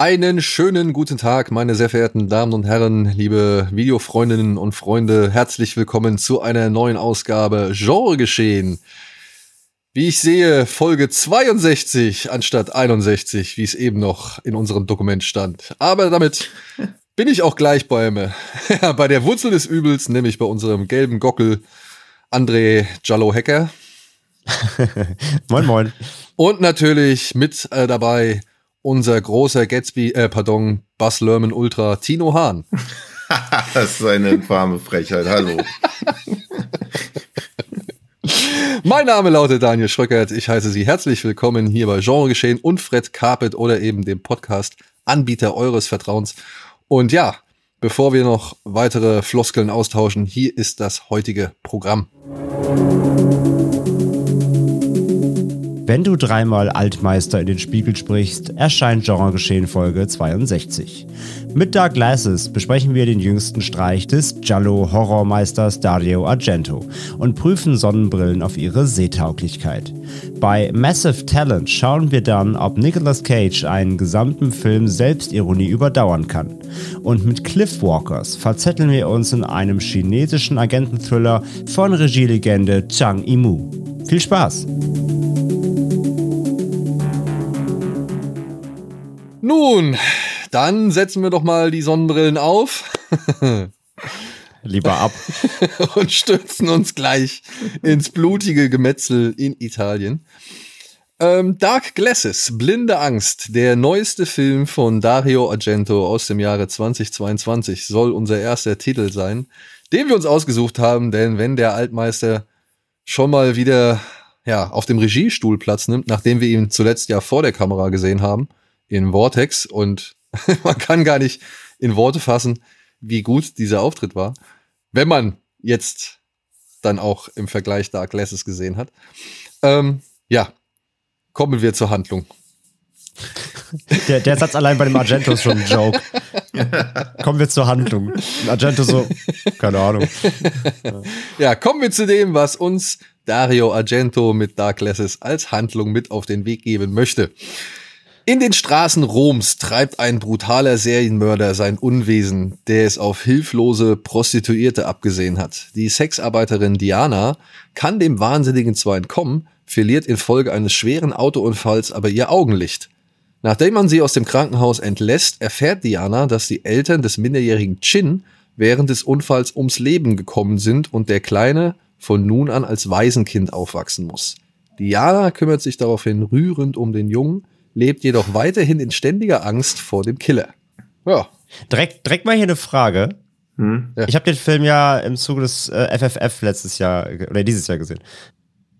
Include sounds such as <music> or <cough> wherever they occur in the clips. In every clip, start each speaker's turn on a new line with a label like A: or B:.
A: Einen schönen guten Tag, meine sehr verehrten Damen und Herren, liebe Videofreundinnen und Freunde. Herzlich willkommen zu einer neuen Ausgabe Genre geschehen. Wie ich sehe, Folge 62 anstatt 61, wie es eben noch in unserem Dokument stand. Aber damit <laughs> bin ich auch gleich bei, <laughs> bei der Wurzel des Übels, nämlich bei unserem gelben Gockel André Jallo Hacker. <laughs>
B: moin, moin.
A: Und natürlich mit äh, dabei unser großer Gatsby, äh, pardon, Buzz Lerman Ultra, Tino Hahn. <laughs>
C: das ist eine infame Frechheit, hallo. <laughs>
A: mein Name lautet Daniel Schröckert. Ich heiße Sie herzlich willkommen hier bei Genre Geschehen und Fred Carpet oder eben dem Podcast Anbieter eures Vertrauens. Und ja, bevor wir noch weitere Floskeln austauschen, hier ist das heutige Programm.
B: Wenn du dreimal Altmeister in den Spiegel sprichst, erscheint Genregeschehen Folge 62. Mit Dark Glasses besprechen wir den jüngsten Streich des Giallo-Horrormeisters Dario Argento und prüfen Sonnenbrillen auf ihre Sehtauglichkeit. Bei Massive Talent schauen wir dann, ob Nicolas Cage einen gesamten Film Selbstironie überdauern kann. Und mit Cliffwalkers verzetteln wir uns in einem chinesischen Agententhriller von Regielegende Chang Yimou. Viel Spaß!
A: Nun, dann setzen wir doch mal die Sonnenbrillen auf.
B: Lieber ab. <laughs>
A: und stürzen uns gleich ins blutige Gemetzel in Italien. Ähm, Dark Glasses, Blinde Angst, der neueste Film von Dario Argento aus dem Jahre 2022 soll unser erster Titel sein, den wir uns ausgesucht haben, denn wenn der Altmeister schon mal wieder ja, auf dem Regiestuhl Platz nimmt, nachdem wir ihn zuletzt ja vor der Kamera gesehen haben, in Vortex und <laughs> man kann gar nicht in Worte fassen, wie gut dieser Auftritt war, wenn man jetzt dann auch im Vergleich Dark Glasses gesehen hat. Ähm, ja, kommen wir zur Handlung.
B: Der, der Satz allein bei dem Argento ist schon ein Joke. <laughs> kommen wir zur Handlung. Argento so, keine Ahnung.
A: Ja, kommen wir zu dem, was uns Dario Argento mit Dark Glasses als Handlung mit auf den Weg geben möchte. In den Straßen Roms treibt ein brutaler Serienmörder sein Unwesen, der es auf hilflose Prostituierte abgesehen hat. Die Sexarbeiterin Diana kann dem Wahnsinnigen zwar entkommen, verliert infolge eines schweren Autounfalls aber ihr Augenlicht. Nachdem man sie aus dem Krankenhaus entlässt, erfährt Diana, dass die Eltern des minderjährigen Chin während des Unfalls ums Leben gekommen sind und der Kleine von nun an als Waisenkind aufwachsen muss. Diana kümmert sich daraufhin rührend um den Jungen, lebt jedoch weiterhin in ständiger Angst vor dem Killer.
B: Ja. Direkt, direkt mal hier eine Frage. Hm? Ja. Ich habe den Film ja im Zuge des äh, FFF letztes Jahr oder dieses Jahr gesehen.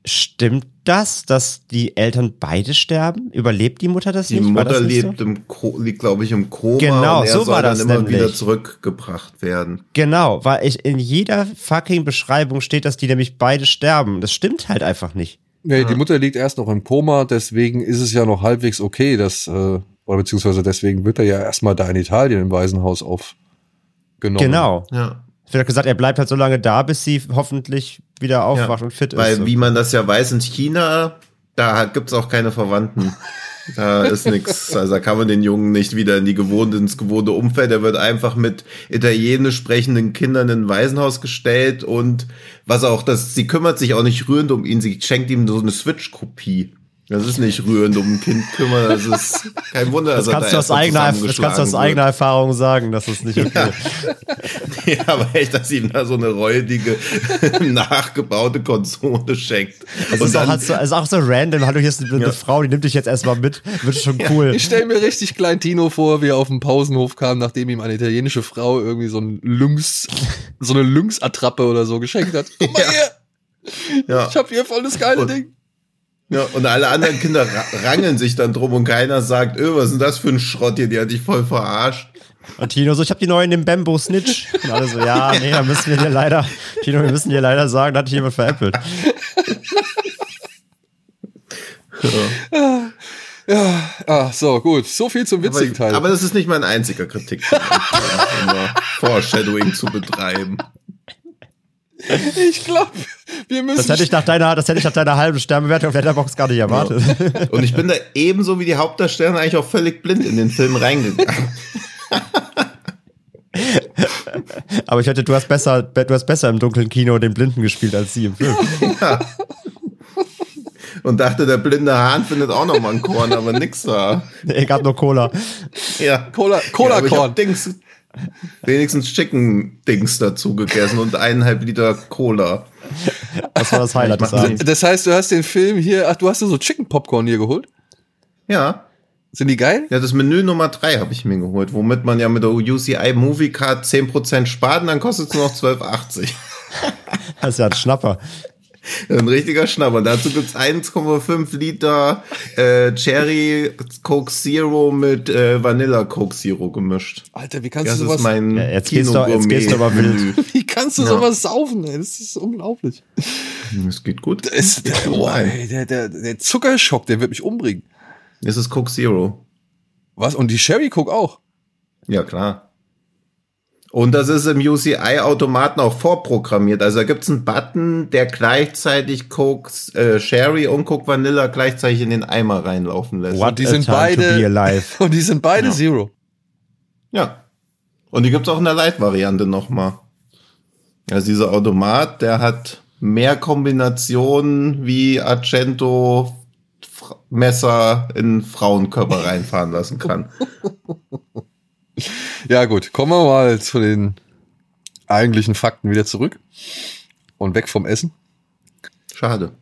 B: Stimmt das, dass die Eltern beide sterben? Überlebt die Mutter das
C: die
B: nicht?
C: Die Mutter lebt, so? im liegt, glaube ich, im Koma
B: genau,
C: und er
B: so
C: soll
B: war das
C: dann immer
B: nämlich.
C: wieder zurückgebracht werden.
B: Genau, weil ich in jeder fucking Beschreibung steht, dass die nämlich beide sterben. Das stimmt halt einfach nicht.
A: Nee, die Mutter liegt erst noch im Koma, deswegen ist es ja noch halbwegs okay, dass, äh, oder beziehungsweise deswegen wird er ja erstmal da in Italien im Waisenhaus aufgenommen.
B: Genau. Ja. Es wird gesagt, er bleibt halt so lange da, bis sie hoffentlich wieder aufwacht ja, und fit
C: weil,
B: ist.
C: Weil, wie man das ja weiß, in China, da gibt's auch keine Verwandten. <laughs> Da ist nichts. Also da kann man den Jungen nicht wieder in die gewohnte, ins gewohnte Umfeld. Er wird einfach mit italienisch sprechenden Kindern in ein Waisenhaus gestellt und was auch das, sie kümmert sich auch nicht rührend um ihn, sie schenkt ihm so eine Switch-Kopie. Das ist nicht rührend um ein Kind kümmern, das ist kein Wunder,
B: das kannst, da du aus eigener, das kannst du aus eigener Erfahrung sagen, dass es nicht okay
C: ja. <laughs> ja, aber echt, dass ihm da so eine räudige, <laughs> nachgebaute Konsole schenkt.
B: Es ist, auch, halt so, ist auch so random, hallo, hier ist eine, ja. Frau, die nimmt dich jetzt erstmal mit, wird schon cool.
A: Ich stelle mir richtig klein Tino vor, wie er auf dem Pausenhof kam, nachdem ihm eine italienische Frau irgendwie so ein Lynx, so eine Lynx-Attrappe oder so geschenkt hat. Guck mal hier! Ja. Ich hab hier voll das geile
C: und,
A: Ding.
C: Ja, und alle anderen Kinder ra rangeln sich dann drum und keiner sagt, öh, was ist denn das für ein Schrott hier, die hat dich voll verarscht.
B: Und Tino so, ich habe die neuen im Bamboo Snitch. Und alle so, ja, nee, da müssen wir dir leider, Tino, wir müssen dir leider sagen, da hat dich jemand veräppelt.
A: Ja, ah, so, gut. So viel zum
C: Aber,
A: witzigen Teil.
C: aber das ist nicht mein einziger Kritik. immer <laughs> Foreshadowing zu betreiben.
A: ich glaube, wir müssen.
B: Das hätte ich nach deiner, das hätte ich nach deiner halben Sternbewertung auf Letterboxd gar nicht erwartet.
C: Und ich bin da ebenso wie die Hauptdarsteller eigentlich auch völlig blind in den Film reingegangen.
B: Aber ich hätte, du hast besser, du hast besser im dunklen Kino den Blinden gespielt als sie im Film.
C: Und dachte, der blinde Hahn findet auch noch mal einen Korn, aber nix da.
B: Nee, gab nur Cola.
C: Ja.
A: Cola, Cola
C: ja, Dings, wenigstens Chicken Dings dazu gegessen und eineinhalb Liter Cola.
B: Das war das Highlight des Abends.
A: Das heißt, du hast den Film hier, ach, du hast dir so Chicken Popcorn hier geholt?
C: Ja.
A: Sind die geil?
C: Ja, das Menü Nummer drei habe ich mir geholt, womit man ja mit der UCI Movie Card 10% spart und dann kostet es nur noch 12,80.
B: Das ist ja ein Schnapper.
C: Ein richtiger Schnapper. Dazu gibt's 1,5 Liter äh, Cherry Coke Zero mit äh, Vanilla Coke Zero gemischt.
A: Alter, wie kannst
C: Das
A: du
C: ist
A: sowas,
C: mein
B: Ja, jetzt gehst du- jetzt gehst du aber wild. <laughs>
A: Wie kannst du
C: Ja.
A: sowas saufen, ey? Das ist unglaublich.
C: Es geht gut.
A: Es, der, oh, ey, der, der, der Zuckerschock, der wird mich umbringen.
C: Es ist Coke Zero.
A: Was? Und die Sherry Coke auch?
C: Ja, klar. Und das ist im UCI-Automaten auch vorprogrammiert. Also da gibt's einen Button, der gleichzeitig Coke äh, Sherry und Coke Vanilla gleichzeitig in den Eimer reinlaufen lässt.
B: What
A: die
B: a
A: sind
B: time
A: beide-
B: to be alive. <laughs>
A: Und die sind beide
C: Ja.
A: Zero.
C: Ja. Und die gibt's auch in der Light-Variante nochmal. Also dieser Automat, der hat mehr Kombinationen wie Argento Messer in Frauenkörper reinfahren lassen kann. <laughs>
A: Ja, gut. Kommen wir mal zu den eigentlichen Fakten wieder zurück. Und weg vom Essen.
C: Schade.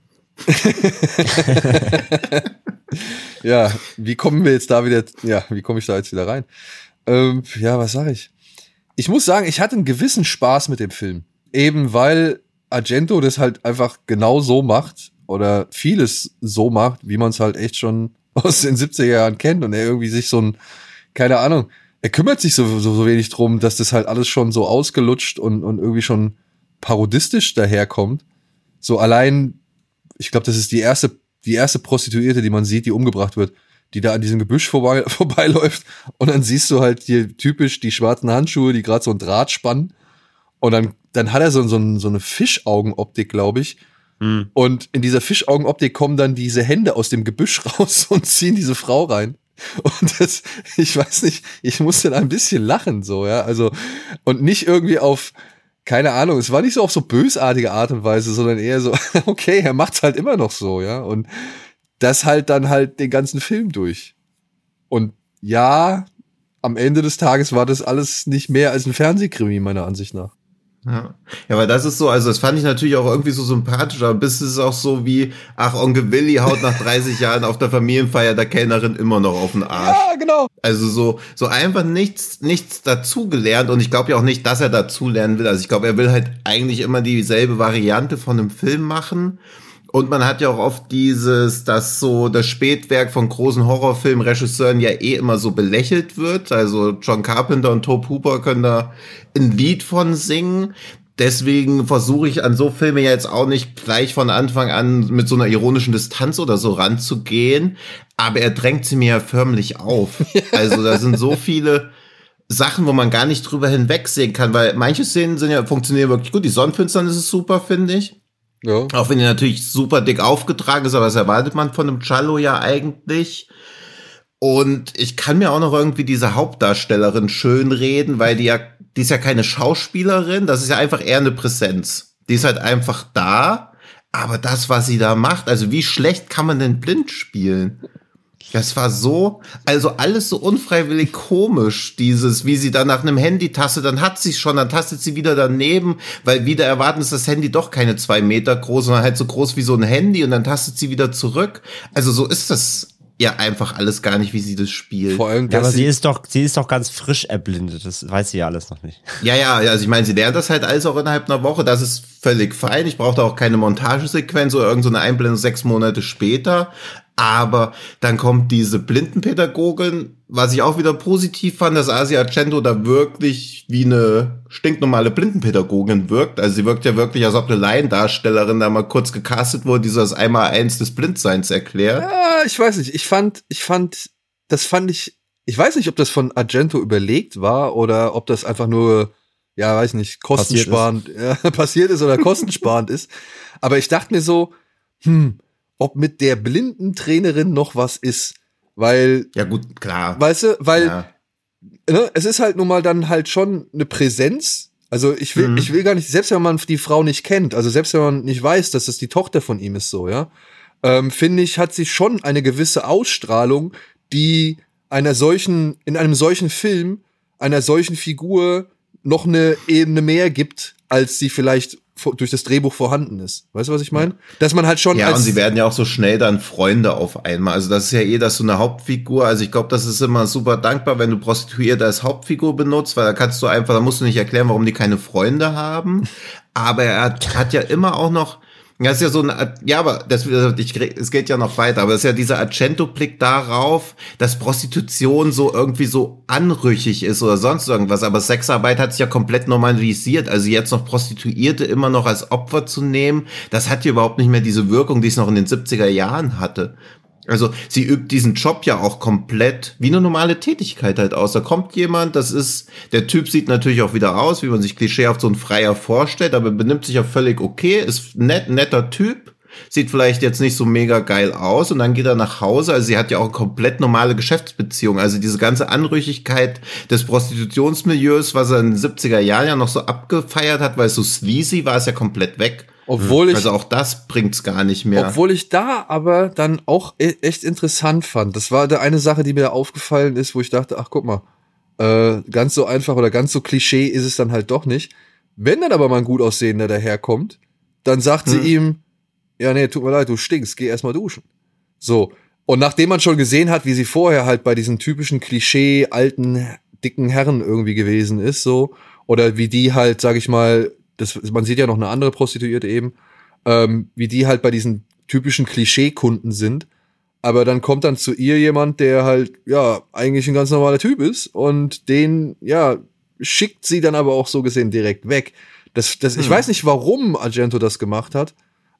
C: <laughs>
A: Ja, wie kommen wir jetzt da wieder, ja, wie komme ich da jetzt wieder rein? Ähm, ja, was sage ich? Ich muss sagen, ich hatte einen gewissen Spaß mit dem Film. Eben weil Argento das halt einfach genau so macht oder vieles so macht, wie man es halt echt schon <laughs> aus den 70er Jahren kennt und er irgendwie sich so ein, keine Ahnung, er kümmert sich so, so, so wenig drum, dass das halt alles schon so ausgelutscht und, und irgendwie schon parodistisch daherkommt. So allein, ich glaube, das ist die erste, die erste Prostituierte, die man sieht, die umgebracht wird, die da an diesem Gebüsch vorbei, <laughs> vorbeiläuft und dann siehst du halt hier typisch die schwarzen Handschuhe, die gerade so ein Draht spannen und dann, dann hat er so, so, so eine Fischaugenoptik, glaube ich.
B: Hm.
A: Und in dieser Fischaugenoptik kommen dann diese Hände aus dem Gebüsch <laughs> raus und ziehen diese Frau rein. Und das, ich weiß nicht, ich musste da ein bisschen lachen, so, ja. Also, und nicht irgendwie auf, keine Ahnung, es war nicht so auf so bösartige Art und Weise, sondern eher so, <laughs> okay, er macht's halt immer noch so, ja. Und das halt dann halt den ganzen Film durch. Und ja, am Ende des Tages war das alles nicht mehr als ein Fernsehkrimi, meiner Ansicht nach.
C: Ja. ja, aber das ist so, also das fand ich natürlich auch irgendwie so sympathisch, aber bis es auch so wie, ach, Onkel Willi haut nach 30 <laughs> Jahren auf der Familienfeier der Kellnerin immer noch auf den Arsch.
A: Ja, genau.
C: Also so, so einfach nichts, nichts dazugelernt und ich glaube ja auch nicht, dass er dazulernen will. Also ich glaube, er will halt eigentlich immer dieselbe Variante von einem Film machen. Und man hat ja auch oft dieses, dass so das Spätwerk von großen Horrorfilmregisseuren ja eh immer so belächelt wird. Also John Carpenter und Tobe Hooper können da ein Lied von singen. Deswegen versuche ich an so Filme ja jetzt auch nicht gleich von Anfang an mit so einer ironischen Distanz oder so ranzugehen. Aber er drängt sie mir ja förmlich auf. <laughs> Also da sind so viele Sachen, wo man gar nicht drüber hinwegsehen kann, weil manche Szenen sind ja, funktionieren wirklich gut. Die Sonnenfinsternis ist super, finde ich.
A: Ja.
C: Auch wenn die natürlich super dick aufgetragen ist, aber das erwartet man von einem Cello ja eigentlich. Und ich kann mir auch noch irgendwie diese Hauptdarstellerin schön reden, weil die ja, die ist ja keine Schauspielerin, das ist ja einfach eher eine Präsenz. Die ist halt einfach da, aber das, was sie da macht, also wie schlecht kann man denn blind spielen? Das war so, also alles so unfreiwillig komisch, dieses, wie sie dann nach einem Handy tastet, dann hat sie schon, dann tastet sie wieder daneben, weil wieder erwarten ist das Handy doch keine zwei Meter groß, sondern halt so groß wie so ein Handy und dann tastet sie wieder zurück. Also so ist das ja einfach alles gar nicht, wie sie das spielt.
A: Vor allem,
B: Ja,
A: dass
B: aber sie
A: sie,
B: ist doch, sie ist doch ganz frisch erblindet. Das weiß sie ja alles noch nicht.
C: Ja, ja, also ich meine, sie lernt das halt alles auch innerhalb einer Woche. Das ist völlig fein. Ich brauche da auch keine Montagesequenz oder irgendeine Einblendung sechs Monate später. Aber dann kommt diese Blindenpädagogin, was ich auch wieder positiv fand, dass Asia Argento da wirklich wie eine stinknormale Blindenpädagogin wirkt. Also sie wirkt ja wirklich, als ob eine Laiendarstellerin da mal kurz gecastet wurde, die so das Einmal-Eins des Blindseins erklärt.
A: ja, ich weiß nicht, ich fand, ich fand, das fand ich, ich weiß nicht, ob das von Argento überlegt war oder ob das einfach nur, ja, weiß nicht, kostensparend passiert ist, <laughs> ja, passiert ist oder kostensparend ist. Aber ich dachte mir so, hm, ob mit der blinden Trainerin noch was ist. Weil,
C: Ja gut, klar.
A: weißt du, weil
C: ja.
A: ne, es ist halt nun mal dann halt schon eine Präsenz. Also ich will,
C: Mhm.
A: ich will gar nicht, selbst wenn man die Frau nicht kennt, also selbst wenn man nicht weiß, dass es die Tochter von ihm ist, so, ja, ähm, finde ich, hat sie schon eine gewisse Ausstrahlung, die einer solchen, in einem solchen Film, einer solchen Figur noch eine Ebene mehr gibt, als sie vielleicht durch das Drehbuch vorhanden ist. Weißt du, was ich meine? Dass man halt schon
C: Ja, und sie werden ja auch so schnell dann Freunde auf einmal. Also das ist ja eh das so eine Hauptfigur. Also ich glaube, das ist immer super dankbar, wenn du Prostituierte als Hauptfigur benutzt, weil da kannst du einfach, da musst du nicht erklären, warum die keine Freunde haben. Aber er hat, hat ja immer auch noch, ja, ist ja so ein, ja, aber das, ich, es geht ja noch weiter, aber es ist ja dieser Argento-Blick darauf, dass Prostitution so irgendwie so anrüchig ist oder sonst irgendwas, aber Sexarbeit hat sich ja komplett normalisiert, also jetzt noch Prostituierte immer noch als Opfer zu nehmen, das hat ja überhaupt nicht mehr diese Wirkung, die es noch in den 70er Jahren hatte. Also sie übt diesen Job ja auch komplett wie eine normale Tätigkeit halt aus. Da kommt jemand, das ist, der Typ sieht natürlich auch wieder aus, wie man sich klischeehaft so ein Freier vorstellt, aber benimmt sich auch völlig okay, ist nett, netter Typ, sieht vielleicht jetzt nicht so mega geil aus und dann geht er nach Hause. Also sie hat ja auch komplett normale Geschäftsbeziehung. Also diese ganze Anrüchigkeit des Prostitutionsmilieus, was er in den 70er Jahren ja noch so abgefeiert hat, weil es so sleazy war, ist ja komplett weg.
A: Obwohl ich,
C: Also auch das bringt's gar nicht mehr.
A: Obwohl ich da aber dann auch e echt interessant fand. Das war da eine Sache, die mir aufgefallen ist, wo ich dachte, ach guck mal, äh, ganz so einfach oder ganz so Klischee ist es dann halt doch nicht. Wenn dann aber mal ein gut aussehender daherkommt, dann sagt
C: Hm.
A: sie ihm, ja nee, tut mir leid, du stinkst, geh erstmal duschen. So. Und nachdem man schon gesehen hat, wie sie vorher halt bei diesen typischen Klischee alten, dicken Herren irgendwie gewesen ist, so, oder wie die halt, sag ich mal, das, man sieht ja noch eine andere Prostituierte eben, ähm, wie die halt bei diesen typischen Klischeekunden sind. Aber dann kommt dann zu ihr jemand, der halt, ja, eigentlich ein ganz normaler Typ ist und den, ja, schickt sie dann aber auch so gesehen direkt weg. Das, das, Ich
C: Hm.
A: weiß nicht, warum Argento das gemacht hat,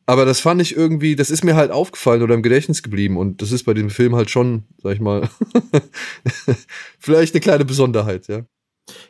A: aber das fand ich irgendwie, das ist mir halt aufgefallen oder im Gedächtnis geblieben und das ist bei dem Film halt schon, sag ich mal, <laughs> vielleicht eine kleine Besonderheit, ja.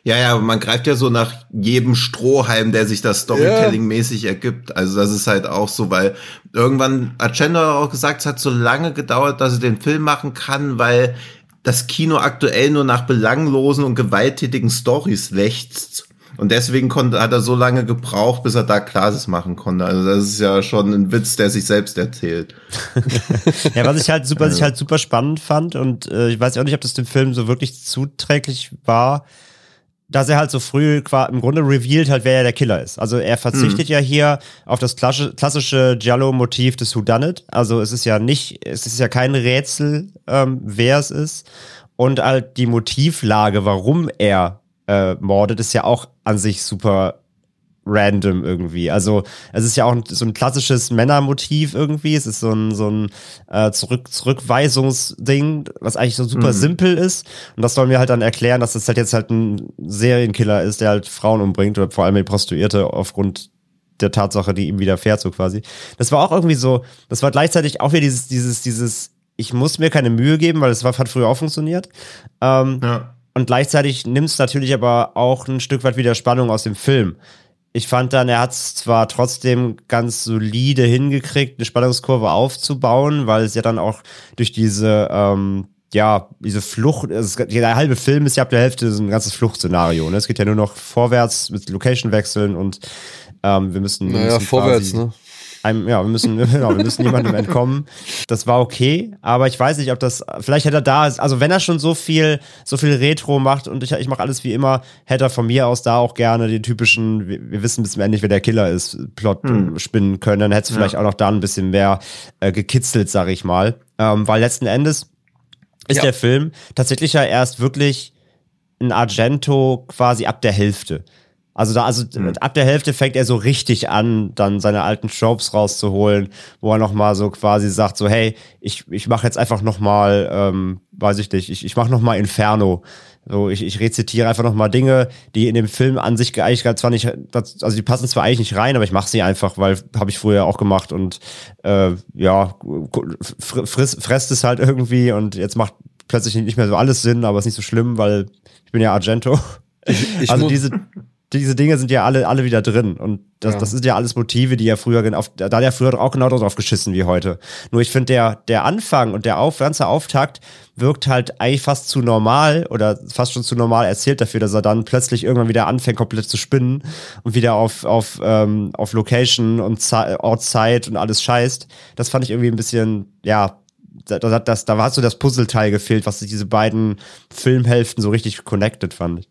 C: Ja, ja, man greift ja so nach jedem Strohhalm, der sich das Storytelling-mäßig ergibt. Also das ist halt auch so, weil irgendwann hat auch gesagt, es hat so lange gedauert, dass er den Film machen kann, weil das Kino aktuell nur nach belanglosen und gewalttätigen Stories lechzt. Und deswegen konnte, hat er so lange gebraucht, bis er da Klases machen konnte. Also das ist ja schon ein Witz, der sich selbst erzählt. <laughs>
B: Ja, was ich halt super, was ich halt super spannend fand und äh, ich weiß auch nicht, ob das dem Film so wirklich zuträglich war, dass er halt so früh im Grunde revealed halt, wer ja der Killer ist. Also er verzichtet ja hier auf das klassische, klassische Giallo-Motiv des Whodunit. Also es ist ja nicht, es ist ja kein Rätsel, ähm, wer es ist. Und halt die Motivlage, warum er äh, mordet, ist ja auch an sich super random irgendwie. Also es ist ja auch so ein klassisches Männermotiv irgendwie. Es ist so ein, so ein äh, Zurück Zurückweisungsding, was eigentlich so super simpel ist. Und das soll mir halt dann erklären, dass das halt jetzt halt ein Serienkiller ist, der halt Frauen umbringt oder vor allem die Prostituierte aufgrund der Tatsache, die ihm widerfährt, so quasi. Das war auch irgendwie so, das war gleichzeitig auch wieder dieses, dieses, dieses, ich muss mir keine Mühe geben, weil es war, hat früher auch funktioniert. Ähm,
C: Ja.
B: und gleichzeitig nimmt es natürlich aber auch ein Stück weit wieder Spannung aus dem Film. Ich fand dann, er hat es zwar trotzdem ganz solide hingekriegt, eine Spannungskurve aufzubauen, weil es ja dann auch durch diese, ähm, ja, diese Flucht, es, der halbe Film ist ja ab der Hälfte so ein ganzes Fluchtszenario. Ne? Es geht ja nur noch vorwärts mit Location wechseln und ähm, wir müssen.
A: Naja,
B: müssen
A: vorwärts, ne?
B: Einem, ja, wir müssen, <laughs> genau, wir müssen jemandem entkommen. Das war okay, aber ich weiß nicht, ob das, vielleicht hätte er da, also wenn er schon so viel, so viel Retro macht und ich, ich mache alles wie immer, hätte er von mir aus da auch gerne den typischen, wir, wir wissen bis zum Ende nicht, wer der Killer ist, Plot spinnen können, dann hätte es vielleicht auch noch da ein bisschen mehr äh, gekitzelt, sag ich mal. Ähm, weil letzten Endes, ist
A: Ja.
B: der Film tatsächlich ja erst wirklich ein Argento quasi ab der Hälfte. Also da, also ab der Hälfte fängt er so richtig an, dann seine alten Tropes rauszuholen, wo er nochmal so quasi sagt, so, hey, ich, ich mache jetzt einfach nochmal, ähm, weiß ich nicht, ich, ich mache nochmal Inferno. So, ich, ich rezitiere einfach nochmal Dinge, die in dem Film an sich eigentlich gar zwar nicht, also die passen zwar eigentlich nicht rein, aber ich mache sie einfach, weil habe ich früher auch gemacht und äh, ja, fr friss, fresst es halt irgendwie und jetzt macht plötzlich nicht mehr so alles Sinn, aber ist nicht so schlimm, weil ich bin ja Argento.
A: ich <laughs>
B: also
A: muss-
B: diese, diese Dinge sind ja alle, alle wieder drin. Und das,
A: Ja.
B: das sind ja alles Motive, die ja früher, auf, da hat ja früher auch genau drauf geschissen wie heute. Nur ich finde, der, der Anfang und der auf, ganze Auftakt wirkt halt eigentlich fast zu normal oder fast schon zu normal erzählt dafür, dass er dann plötzlich irgendwann wieder anfängt, komplett zu spinnen und wieder auf, auf, ähm, auf Location und Ort, Zeit und alles scheißt. Das fand ich irgendwie ein bisschen, ja, da, da, das, da hast du das Puzzleteil gefehlt, was diese beiden Filmhälften so richtig connected fand.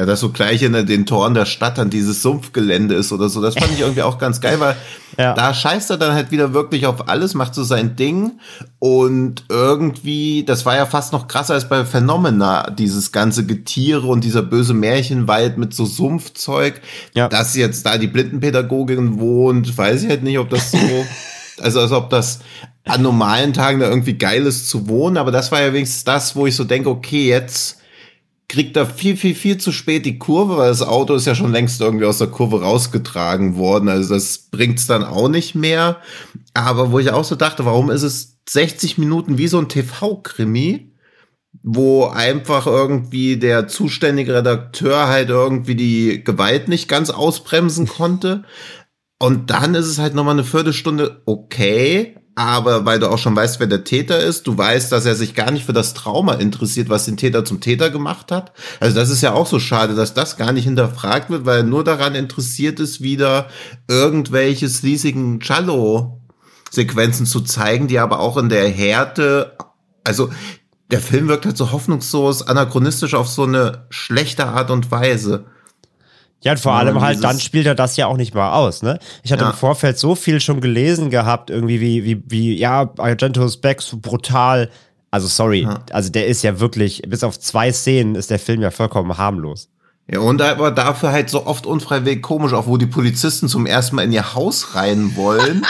C: Ja, dass so gleich in den Toren der Stadt dann dieses Sumpfgelände ist oder so. Das fand ich irgendwie auch ganz geil, weil <laughs>
B: Ja.
C: da scheißt er dann halt wieder wirklich auf alles, macht so sein Ding und irgendwie, das war ja fast noch krasser als bei Phenomena, dieses ganze Getiere und dieser böse Märchenwald mit so Sumpfzeug.
B: Ja.
C: Dass jetzt da die Blindenpädagogin wohnt, weiß ich halt nicht, ob das so, <laughs> also als ob das an normalen Tagen da irgendwie geil ist zu wohnen, aber das war ja wenigstens das, wo ich so denke, okay, jetzt kriegt er viel, viel, viel zu spät die Kurve, weil das Auto ist ja schon längst irgendwie aus der Kurve rausgetragen worden. Also das bringt's dann auch nicht mehr. Aber wo ich auch so dachte, warum ist es 60 Minuten wie so ein TV-Krimi, wo einfach irgendwie der zuständige Redakteur halt irgendwie die Gewalt nicht ganz ausbremsen konnte. Und dann ist es halt nochmal eine Viertelstunde okay, aber weil du auch schon weißt, wer der Täter ist, du weißt, dass er sich gar nicht für das Trauma interessiert, was den Täter zum Täter gemacht hat. Also das ist ja auch so schade, dass das gar nicht hinterfragt wird, weil er nur daran interessiert ist, wieder irgendwelche sleasigen Cello-Sequenzen zu zeigen, die aber auch in der Härte, also der Film wirkt halt so hoffnungslos, anachronistisch auf so eine schlechte Art und Weise.
B: Ja, und vor allem halt, dann spielt er das ja auch nicht mal aus, ne? Ich hatte
C: Ja.
B: im Vorfeld so viel schon gelesen gehabt, irgendwie wie, wie, wie, ja, Argento's Back so brutal. Also sorry,
C: Ja.
B: also der ist ja wirklich, bis auf zwei Szenen ist der Film ja vollkommen harmlos.
C: Ja, und aber dafür halt so oft unfreiwillig komisch, auch wo die Polizisten zum ersten Mal in ihr Haus rein wollen.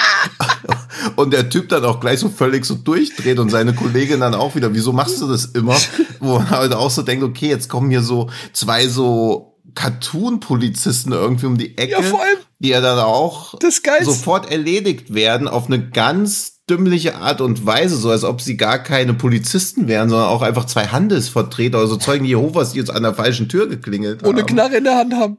C: <laughs> und der Typ dann auch gleich so völlig so durchdreht und seine Kollegin dann auch wieder, wieso machst du das immer? Wo man halt auch so denkt, okay, jetzt kommen hier so zwei so Cartoon-Polizisten irgendwie um die Ecke,
A: Ja,
C: die ja dann auch sofort erledigt werden auf eine ganz dümmliche Art und Weise, so als ob sie gar keine Polizisten wären, sondern auch einfach zwei Handelsvertreter, also Zeugen Jehovas, die jetzt an der falschen Tür geklingelt
A: eine
C: haben.
A: Knarre in der Hand haben.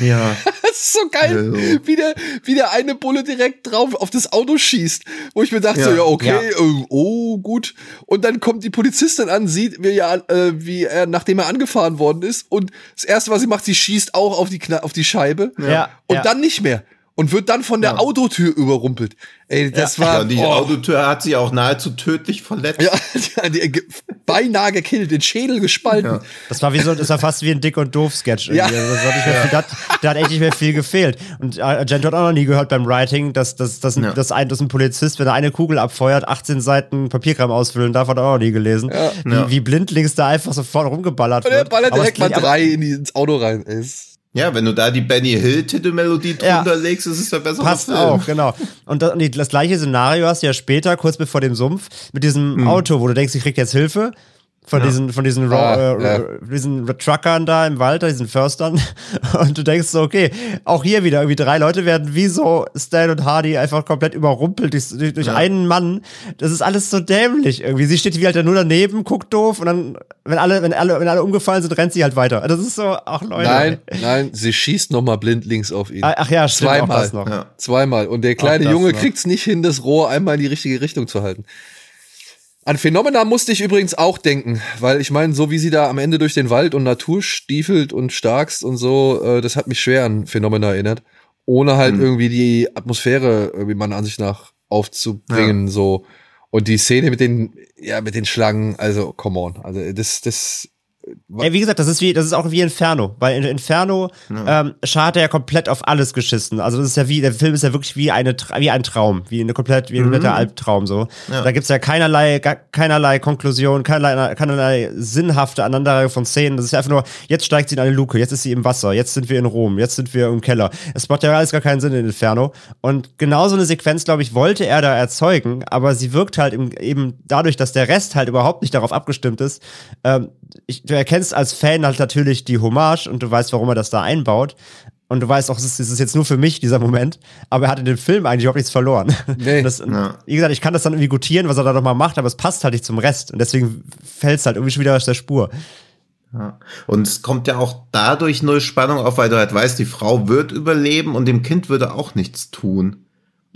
C: Ja. <laughs>
A: Das ist so geil,
C: Also.
A: wie, der, wie der eine Bulle direkt drauf auf das Auto schießt. Wo ich mir dachte,
C: Ja.
A: so, ja, okay,
B: Ja.
A: äh, oh, gut. Und dann kommt die Polizistin an, sieht, wie, ja, äh, wie er, nachdem er angefahren worden ist. Und das Erste, was sie macht, sie schießt auch auf die, Kna auf die Scheibe.
B: Ja,
A: Und
B: ja.
A: dann nicht mehr. Und wird dann von der
C: Ja.
A: Autotür überrumpelt. Ey, das war.
C: Ja, die
A: oh.
C: Autotür hat sie auch nahezu tödlich verletzt.
A: Ja, <laughs> die, die, ge- beinahe gekillt, den Schädel gespalten.
C: Ja.
B: Das war wie so, das war fast wie ein Dick und Doof Sketch.
A: Ja.
B: Also das hat nicht viel, da, da hat echt nicht mehr viel gefehlt. Und äh, Argento hat auch noch nie gehört beim Writing, dass, dass, dass, ein,
C: Ja.
B: dass, ein, dass ein Polizist, wenn er eine Kugel abfeuert, 18 Seiten Papierkram ausfüllen darf, hat er auch noch nie gelesen. Wie,
C: Ja.
B: wie blindlings da einfach sofort rumgeballert
A: Und er
B: wird.
A: ballert
B: Aber es
A: direkt mal drei in die, ins Auto rein. Ey, ist-
C: Ja, wenn du da die Benny Hill Titelmelodie
B: Ja.
C: drunter legst, ist es der bessere
B: Passt
C: Film.
B: auch, genau. Und das, und das gleiche Szenario hast du ja später, kurz bevor dem Sumpf, mit diesem
A: Mhm.
B: Auto, wo du denkst, ich krieg jetzt Hilfe. Von diesen, von diesen, Raw,
A: Ah,
B: äh,
A: ja.
B: diesen Truckern da im Wald, diesen Förstern. <laughs> Und du denkst so, okay, auch hier wieder irgendwie drei Leute werden wie so Stan und Hardy einfach komplett überrumpelt durch, durch, durch einen Mann. Das ist alles so dämlich irgendwie. Sie steht wie halt nur daneben, guckt doof und dann, wenn alle, wenn alle, wenn alle umgefallen sind, rennt sie halt weiter. Das ist so, ach Leute.
A: Nein, nein, sie schießt noch mal blindlings auf ihn.
B: Ach ja, stimmt, auch
A: Zweimal.
B: das noch.
C: Ja.
A: Zweimal. Und der kleine Junge
B: noch.
A: kriegt's nicht hin, das Rohr einmal in die richtige Richtung zu halten. An Phenomena musste ich übrigens auch denken, weil ich meine, so wie sie da am Ende durch den Wald und Natur stiefelt und starkst und so, äh, das hat mich schwer an Phänomena erinnert. Ohne halt irgendwie die Atmosphäre irgendwie meiner Ansicht nach aufzubringen, so. Und die Szene mit den, ja, mit den Schlangen, also, come on. Also, das, das
B: Ey, wie gesagt, das ist wie, das ist auch wie Inferno, weil in Inferno ähm, Schar hat er ja komplett auf alles geschissen. Also das ist ja wie, der Film ist ja wirklich wie eine wie ein Traum, wie eine komplett, wie ein kompletter Albtraum so.
C: Ja.
B: Da gibt's ja keinerlei, keinerlei Konklusion, keinerlei, keinerlei sinnhafte Aneinanderreihung von Szenen. Das ist ja einfach nur, jetzt steigt sie in eine Luke, jetzt ist sie im Wasser, jetzt sind wir in Rom, jetzt sind wir im Keller. Es macht ja alles gar keinen Sinn in Inferno. Und genau so eine Sequenz, glaube ich, wollte er da erzeugen, aber sie wirkt halt im, eben dadurch, dass der Rest halt überhaupt nicht darauf abgestimmt ist. Ähm, ich, du erkennst als Fan halt natürlich die Hommage und du weißt, warum er das da einbaut. Und du weißt auch, es ist, es ist jetzt nur für mich, dieser Moment. Aber er hat in dem Film eigentlich überhaupt nichts verloren.
A: Nee.
B: Das,
C: Ja.
B: Wie gesagt, ich kann das dann irgendwie gutieren, was er da nochmal macht, aber es passt halt nicht zum Rest. Und deswegen fällt es halt irgendwie schon wieder aus der Spur.
C: Ja. Und es kommt ja auch dadurch null Spannung auf, weil du halt weißt, die Frau wird überleben und dem Kind würde auch nichts tun.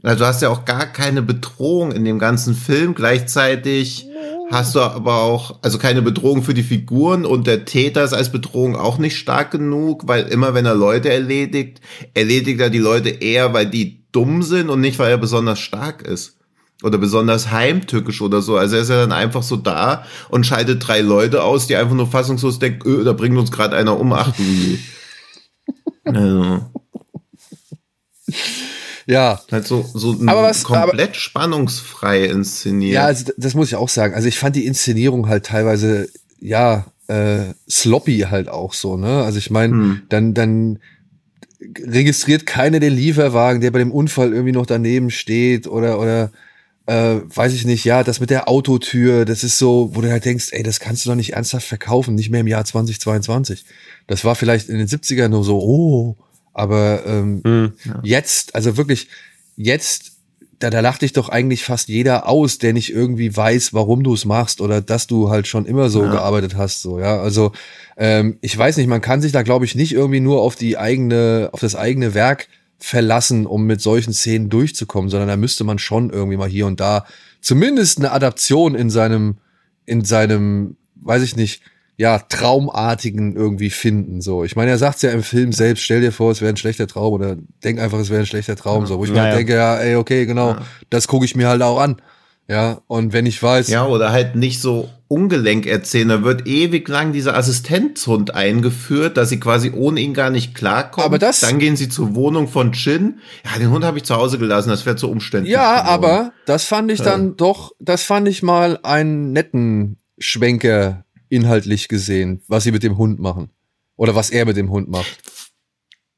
C: Also du hast ja auch gar keine Bedrohung in dem ganzen Film. Gleichzeitig hast du aber auch, also keine Bedrohung für die Figuren und der Täter ist als Bedrohung auch nicht stark genug, weil immer wenn er Leute erledigt, erledigt er die Leute eher, weil die dumm sind und nicht, weil er besonders stark ist. Oder besonders heimtückisch oder so. Also er ist ja dann einfach so da und scheidet drei Leute aus, die einfach nur fassungslos denken, öh, da bringt uns gerade einer um, ach je. <laughs> also, <laughs>
A: Ja.
C: halt so, so
A: Aber was-
C: komplett spannungsfrei inszeniert.
A: Ja, also das muss ich auch sagen. Also ich fand die Inszenierung halt teilweise, ja, äh, sloppy halt auch so, ne? Also ich meine,
C: Hm.
A: dann, dann registriert keiner den Lieferwagen, der bei dem Unfall irgendwie noch daneben steht oder, oder äh, weiß ich nicht, ja, das mit der Autotür, das ist so, wo du halt denkst, ey, das kannst du doch nicht ernsthaft verkaufen, nicht mehr im Jahr 2022. Das war vielleicht in den 70ern nur so, oh, aber ähm, jetzt, also wirklich, jetzt, da, da lacht dich doch eigentlich fast jeder aus, der nicht irgendwie weiß, warum du es machst oder dass du halt schon immer so gearbeitet hast, so, ja. Also, ähm, ich weiß nicht, man kann sich da, glaube ich, nicht irgendwie nur auf die eigene, auf das eigene Werk verlassen, um mit solchen Szenen durchzukommen, sondern da müsste man schon irgendwie mal hier und da zumindest eine Adaption in seinem, in seinem, weiß ich nicht, ja, Traumartigen irgendwie finden. So, ich meine, er sagt ja im Film selbst, stell dir vor, es wäre ein schlechter Traum oder denk einfach, es wäre ein schlechter Traum. So, wo ich mir
B: Ja,
A: halt
B: ja.
A: denke, ja, ey, okay, genau, das gucke ich mir halt auch an. Ja, und wenn ich weiß,
C: Ja, oder halt nicht so ungelenk erzählen. Da wird ewig lang dieser Assistenzhund eingeführt, dass sie quasi ohne ihn gar nicht klarkommt.
A: Aber das-
C: Dann gehen sie zur Wohnung von Chin. Ja, den Hund habe ich zu Hause gelassen, das wäre zu umständlich.
A: Ja,
C: geworden.
A: aber das fand ich dann doch, das fand ich mal einen netten Schwenker inhaltlich gesehen, was sie mit dem Hund machen. Oder was er mit dem Hund macht.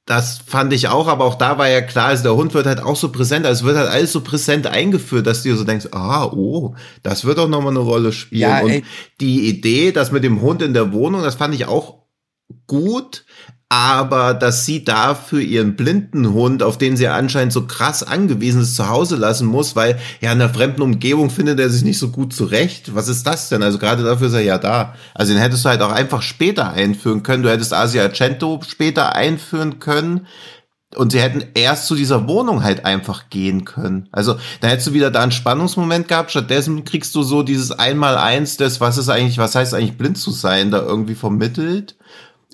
C: Das fand ich auch, aber auch da war ja klar, also der Hund wird halt auch so präsent, also es wird halt alles so präsent eingeführt, dass du so denkst, ah, oh, das wird auch nochmal eine Rolle spielen.
A: Ja,
C: und die Idee, das mit dem Hund in der Wohnung, das fand ich auch gut, aber dass sie dafür ihren blinden Hund, auf den sie anscheinend so krass angewiesen ist, zu Hause lassen muss, weil ja in einer fremden Umgebung findet er sich nicht so gut zurecht. Was ist das denn? Also gerade dafür ist er ja da. Also den hättest du halt auch einfach später einführen können. Du hättest Asia Argento später einführen können. Und sie hätten erst zu dieser Wohnung halt einfach gehen können. Also, dann hättest du wieder da einen Spannungsmoment gehabt. Stattdessen kriegst du so dieses Einmal-Eins des, was ist eigentlich, was heißt eigentlich blind zu sein, da irgendwie vermittelt.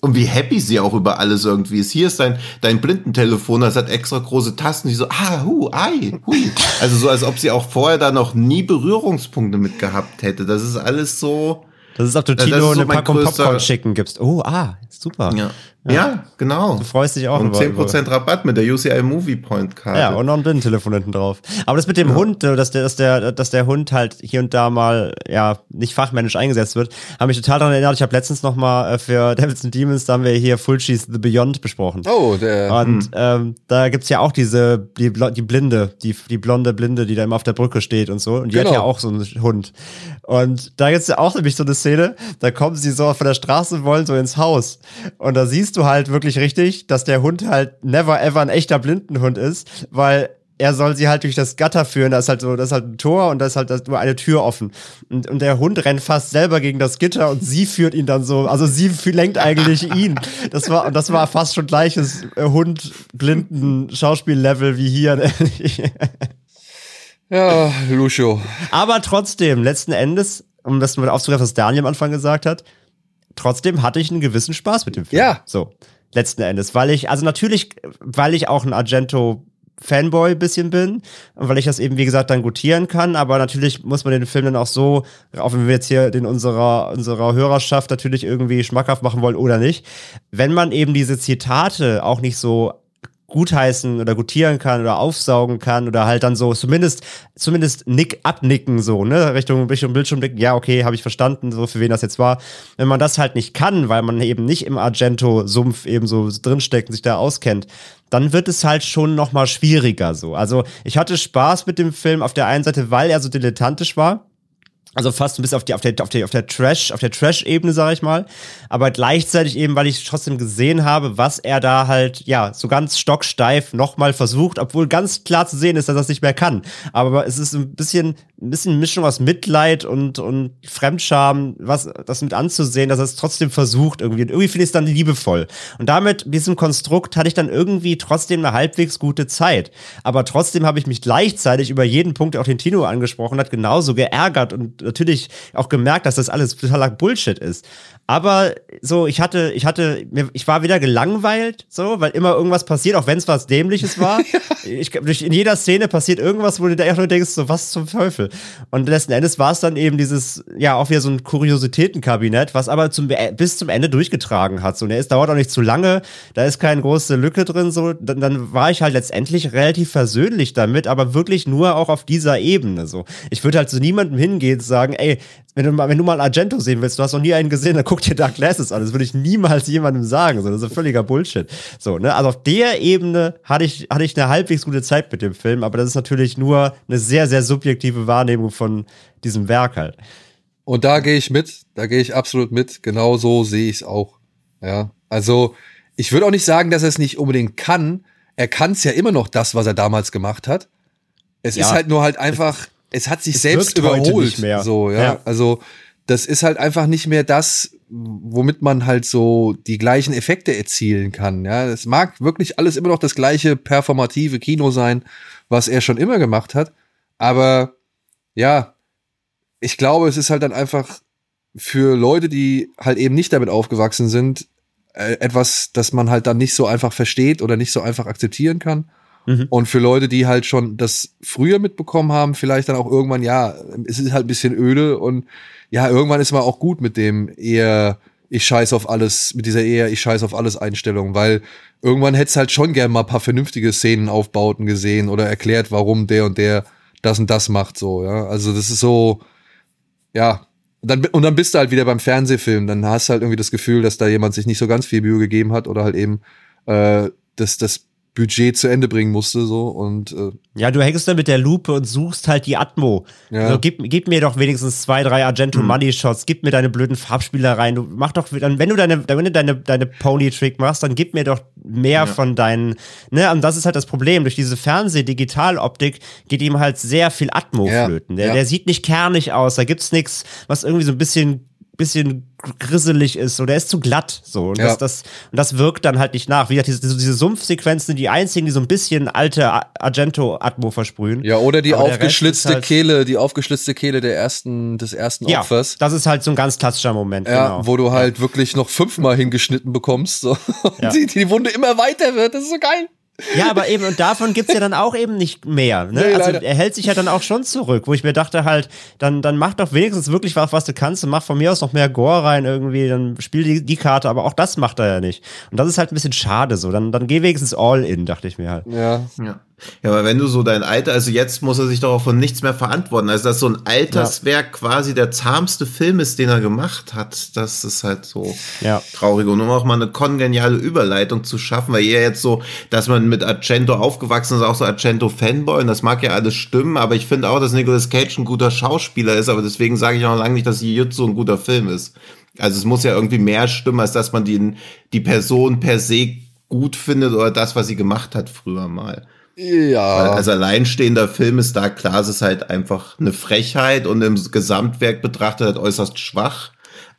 C: Und wie happy sie auch über alles irgendwie ist. Hier ist dein, dein Blindentelefon, das hat extra große Tasten, die so, ah, hu, ai, hui. Also so, als ob sie auch vorher da noch nie Berührungspunkte mit gehabt hätte. Das ist alles so,
B: Das ist, ob du
C: das
B: Tino
C: so
B: eine Packung
C: größter-
B: Popcorn schicken gibst. Oh, ah, super.
C: ja. Ja, genau.
B: Du freust dich auch
C: Und
B: über-
C: 10% Rabatt mit der UCI Movie Point Karte.
B: Ja, und noch ein Blindentelefon hinten drauf. Aber das mit dem Hund, äh, dass der, dass der, dass der Hund halt hier und da mal, ja, nicht fachmännisch eingesetzt wird, habe mich total daran erinnert. Ich habe letztens noch mal äh, für <laughs> Devils and Demons, da haben wir hier Fulcis The Beyond besprochen.
A: Oh, der.
B: Und ähm, da gibt's ja auch diese, die, die Blinde, die, die blonde Blinde, die da immer auf der Brücke steht und so. Und die hat
A: Genau.
B: ja auch so einen Hund. Und da gibt's ja auch nämlich so eine Szene, da kommen sie so von der Straße und wollen so ins Haus. Und da siehst du halt wirklich richtig, dass der Hund halt never ever ein echter Blindenhund ist, weil er soll sie halt durch das Gatter führen, da ist halt so, das ist halt ein Tor und da ist halt das- nur eine Tür offen. Und, und der Hund rennt fast selber gegen das Gitter und sie führt ihn dann so, also sie lenkt eigentlich ihn. Das war, und das war fast schon gleiches äh, Hund-Blinden-Schauspiellevel wie hier. <laughs>
A: Ja, Lucio.
B: Aber trotzdem, letzten Endes, um das mal aufzugreifen, was Daniel am Anfang gesagt hat, trotzdem hatte ich einen gewissen Spaß mit dem Film.
A: Ja.
B: So, letzten Endes. Weil ich, also natürlich, weil ich auch ein Argento Fanboy bisschen bin, weil ich das eben, wie gesagt, dann gutieren kann. Aber natürlich muss man den Film dann auch so, auch wenn wir jetzt hier den unserer, unserer Hörerschaft natürlich irgendwie schmackhaft machen wollen oder nicht, wenn man eben diese Zitate auch nicht so gutheißen oder gutieren kann oder aufsaugen kann oder halt dann so zumindest zumindest nick abnicken so ne? Richtung Richtung Bildschirm blicken ja okay habe ich verstanden so für wen das jetzt war. Wenn man das halt nicht kann weil man eben nicht im Argento Sumpf eben so drinsteckt und sich da auskennt dann wird es halt schon noch mal schwieriger so. Also ich hatte Spaß mit dem Film auf der einen Seite weil er so dilettantisch war also fast ein bisschen auf die auf der auf der auf der Trash auf der Trash Ebene sage ich mal, aber gleichzeitig eben, weil ich trotzdem gesehen habe, was er da halt ja so ganz stocksteif nochmal versucht, obwohl ganz klar zu sehen ist, dass er das nicht mehr kann. Aber es ist ein bisschen ein bisschen Mischung aus Mitleid und und Fremdscham, was das mit anzusehen, dass er es trotzdem versucht irgendwie. Und irgendwie finde ich es dann liebevoll. Und damit diesem Konstrukt hatte ich dann irgendwie trotzdem eine halbwegs gute Zeit. Aber trotzdem habe ich mich gleichzeitig über jeden Punkt, der auch den Tino angesprochen hat, genauso geärgert und natürlich auch gemerkt, dass das alles totaler Bullshit ist. Aber so, ich hatte, ich hatte, ich war wieder gelangweilt, so, weil immer irgendwas passiert, auch wenn es was Dämliches war. <laughs> ich, in jeder Szene passiert irgendwas, wo du da echt nur denkst, so, was zum Teufel. Und letzten Endes war es dann eben dieses, ja, auch wieder so ein Kuriositätenkabinett, was aber zum, bis zum Ende durchgetragen hat. So, und es dauert auch nicht zu lange, da ist keine große Lücke drin, so, dann, dann war ich halt letztendlich relativ versöhnlich damit, aber wirklich nur auch auf dieser Ebene, so. Ich würde halt zu niemandem hingehen und sagen, ey, wenn du mal, wenn du mal Argento sehen willst, du hast noch nie einen gesehen, dann guck dir Dark Glasses an. Das würde ich niemals jemandem sagen. So, das ist völliger Bullshit. So, ne? Also auf der Ebene hatte ich, hatte ich eine halbwegs gute Zeit mit dem Film, aber das ist natürlich nur eine sehr, sehr subjektive Wahrnehmung von diesem Werk halt.
A: Und da gehe ich mit, da gehe ich absolut mit. Genau so sehe ich es auch. Ja, also ich würde auch nicht sagen, dass er es nicht unbedingt kann. Er kann es ja immer noch das, was er damals gemacht hat. Es ja. ist halt nur halt einfach es hat sich es selbst überholt. So, ja? ja. Also, das ist halt einfach nicht mehr das, womit man halt so die gleichen Effekte erzielen kann. Ja, es mag wirklich alles immer noch das gleiche performative Kino sein, was er schon immer gemacht hat. Aber ja, ich glaube, es ist halt dann einfach für Leute, die halt eben nicht damit aufgewachsen sind, äh, etwas, das man halt dann nicht so einfach versteht oder nicht so einfach akzeptieren kann. Mhm. Und für Leute, die halt schon das früher mitbekommen haben, vielleicht dann auch irgendwann, ja, es ist halt ein bisschen öde und ja, irgendwann ist man auch gut mit dem eher, ich scheiß auf alles, mit dieser eher, ich scheiß auf alles Einstellung, weil irgendwann hättest halt schon gern mal paar vernünftige Szenen aufbauten gesehen oder erklärt, warum der und der das und das macht, so, ja. Also das ist so, ja, dann, und dann bist du halt wieder beim Fernsehfilm. Dann hast du halt irgendwie das Gefühl, dass da jemand sich nicht so ganz viel Mühe gegeben hat oder halt eben äh, das, das Budget zu Ende bringen musste so und äh,
B: ja du hängst da mit der Lupe und suchst halt die Atmo ja. also, gib, gib mir doch wenigstens zwei drei Argento mhm. Money Shots gib mir deine blöden Farbspielereien du mach doch dann wenn du deine wenn du deine deine Pony Trick machst dann gib mir doch mehr ja. von deinen ne und das ist halt das Problem durch diese Fernseh Digital Optik geht ihm halt sehr viel Atmo ja. flöten der, der sieht nicht kernig aus da gibt's nichts was irgendwie so ein bisschen bisschen grisselig ist, so der ist zu glatt, so und, ja. das, das, und das wirkt dann halt nicht nach. Wie gesagt, diese, diese Sumpfsequenzen sind die einzigen, die so ein bisschen alte Argento-Atmo versprühen.
A: Ja, oder die aufgeschlitzte halt Kehle, die aufgeschlitzte Kehle der ersten, des ersten ja, Opfers.
B: Das ist halt so ein ganz klassischer Moment,
A: ja, genau. Wo du halt ja. wirklich noch fünfmal hingeschnitten bekommst, so. Ja. <laughs> die, die Wunde immer weiter wird, das ist so geil.
B: Ja, aber eben, und davon gibt's ja dann auch eben nicht mehr. Ne? Nee, also er hält sich ja dann auch schon zurück, wo ich mir dachte halt, dann, dann mach doch wenigstens wirklich was, was du kannst und mach von mir aus noch mehr Gore rein irgendwie, dann spiel die, die Karte, aber auch das macht er ja nicht. Und das ist halt ein bisschen schade so. Dann, dann geh wenigstens all in, dachte ich mir halt.
C: Ja. ja. Ja, aber wenn du so dein Alter, also jetzt muss er sich doch auch von nichts mehr verantworten. Also, dass so ein Alterswerk ja. quasi der zahmste Film ist, den er gemacht hat, das ist halt so ja. traurig. Und um auch mal eine kongeniale Überleitung zu schaffen, weil ihr jetzt so, dass man mit Argento aufgewachsen ist, auch so Argento-Fanboy, und das mag ja alles stimmen, aber ich finde auch, dass Nicolas Cage ein guter Schauspieler ist, aber deswegen sage ich auch lange nicht, dass Jiu-Jitsu ein guter Film ist. Also es muss ja irgendwie mehr stimmen, als dass man die, die Person per se gut findet oder das, was sie gemacht hat früher mal. Ja. Weil als alleinstehender Film ist da klar, es ist halt einfach eine Frechheit und im Gesamtwerk betrachtet halt äußerst schwach.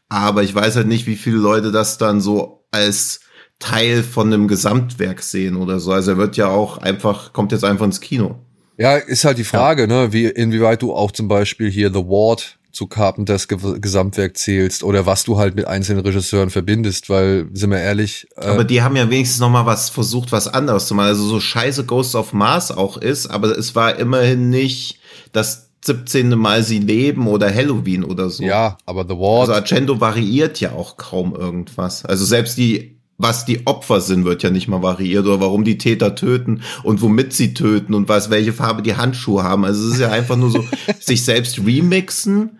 C: Aber ich weiß halt nicht, wie viele Leute das dann so als Teil von einem Gesamtwerk sehen oder so. Also er wird ja auch einfach, kommt jetzt einfach ins Kino.
A: Ja, ist halt die Frage, ja. ne, wie, inwieweit du auch zum Beispiel hier The Ward zu Carpenters Ge Gesamtwerk zählst oder was du halt mit einzelnen Regisseuren verbindest, weil, sind wir ehrlich.
C: Äh aber die haben ja wenigstens noch mal was versucht, was anderes zu machen. Also so scheiße Ghost of Mars auch ist, aber es war immerhin nicht das 17. Mal sie leben oder Halloween oder so.
A: Ja, aber The Ward.
C: Also Argento variiert ja auch kaum irgendwas. Also selbst die was die Opfer sind, wird ja nicht mal variiert oder warum die Täter töten und womit sie töten und was, welche Farbe die Handschuhe haben. Also es ist ja einfach nur so, <laughs> sich selbst remixen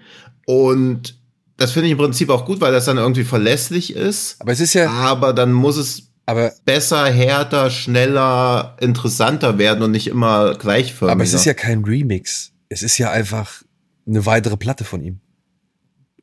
C: und das finde ich im Prinzip auch gut, weil das dann irgendwie verlässlich ist.
A: Aber es ist ja.
C: Aber dann muss es aber besser, härter, schneller, interessanter werden und nicht immer gleichförmig.
A: Aber es ist ja kein Remix. Es ist ja einfach eine weitere Platte von ihm.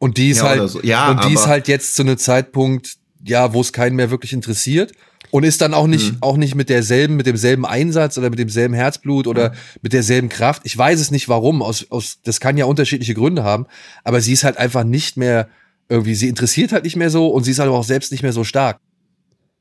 A: Und die ist ja, halt, so. ja, und die ist halt jetzt zu einem Zeitpunkt, ja, wo es keinen mehr wirklich interessiert und ist dann auch nicht, mhm. auch nicht mit derselben, mit demselben Einsatz oder mit demselben Herzblut oder mhm. mit derselben Kraft. Ich weiß es nicht warum, aus, aus, das kann ja unterschiedliche Gründe haben, aber sie ist halt einfach nicht mehr irgendwie, sie interessiert halt nicht mehr so und sie ist halt auch selbst nicht mehr so stark.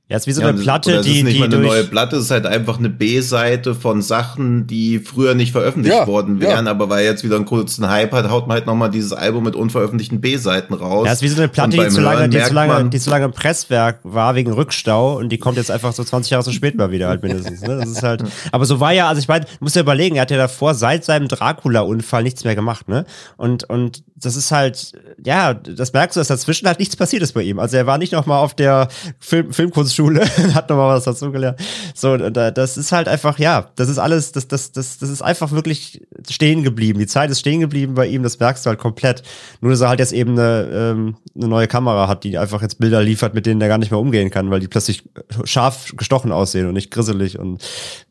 B: Ja, ist wie so eine ja, Platte, das die.
C: ist nicht
B: die
C: mal eine neue Platte, es ist halt einfach eine B-Seite von Sachen, die früher nicht veröffentlicht ja, worden wären, ja. aber weil jetzt wieder einen kurzen Hype hat, haut man halt nochmal dieses Album mit unveröffentlichten B-Seiten raus.
B: Ja, ist wie so eine Platte, die zu, lange, die, zu lange, die zu lange im Presswerk war wegen Rückstau und die kommt jetzt einfach so 20 Jahre zu spät mal wieder halt mindestens. Ne? Das ist halt. <laughs> Aber so war ja, also ich meine, muss ja überlegen, er hat ja davor seit seinem Dracula-Unfall nichts mehr gemacht, ne? Und, und das ist halt, ja, das merkst du, dass dazwischen halt nichts passiert ist bei ihm. Also er war nicht nochmal auf der Film, Filmkunstschule, <laughs> hat nochmal was dazu gelernt. So, das ist halt einfach, ja, das ist alles, das, das, das, das ist einfach wirklich stehen geblieben. Die Zeit ist stehen geblieben bei ihm, das merkst du halt komplett. Nur, dass er halt jetzt eben eine, ähm, eine neue Kamera hat, die einfach jetzt Bilder liefert, mit denen er gar nicht mehr umgehen kann, weil die plötzlich scharf gestochen aussehen und nicht grisselig und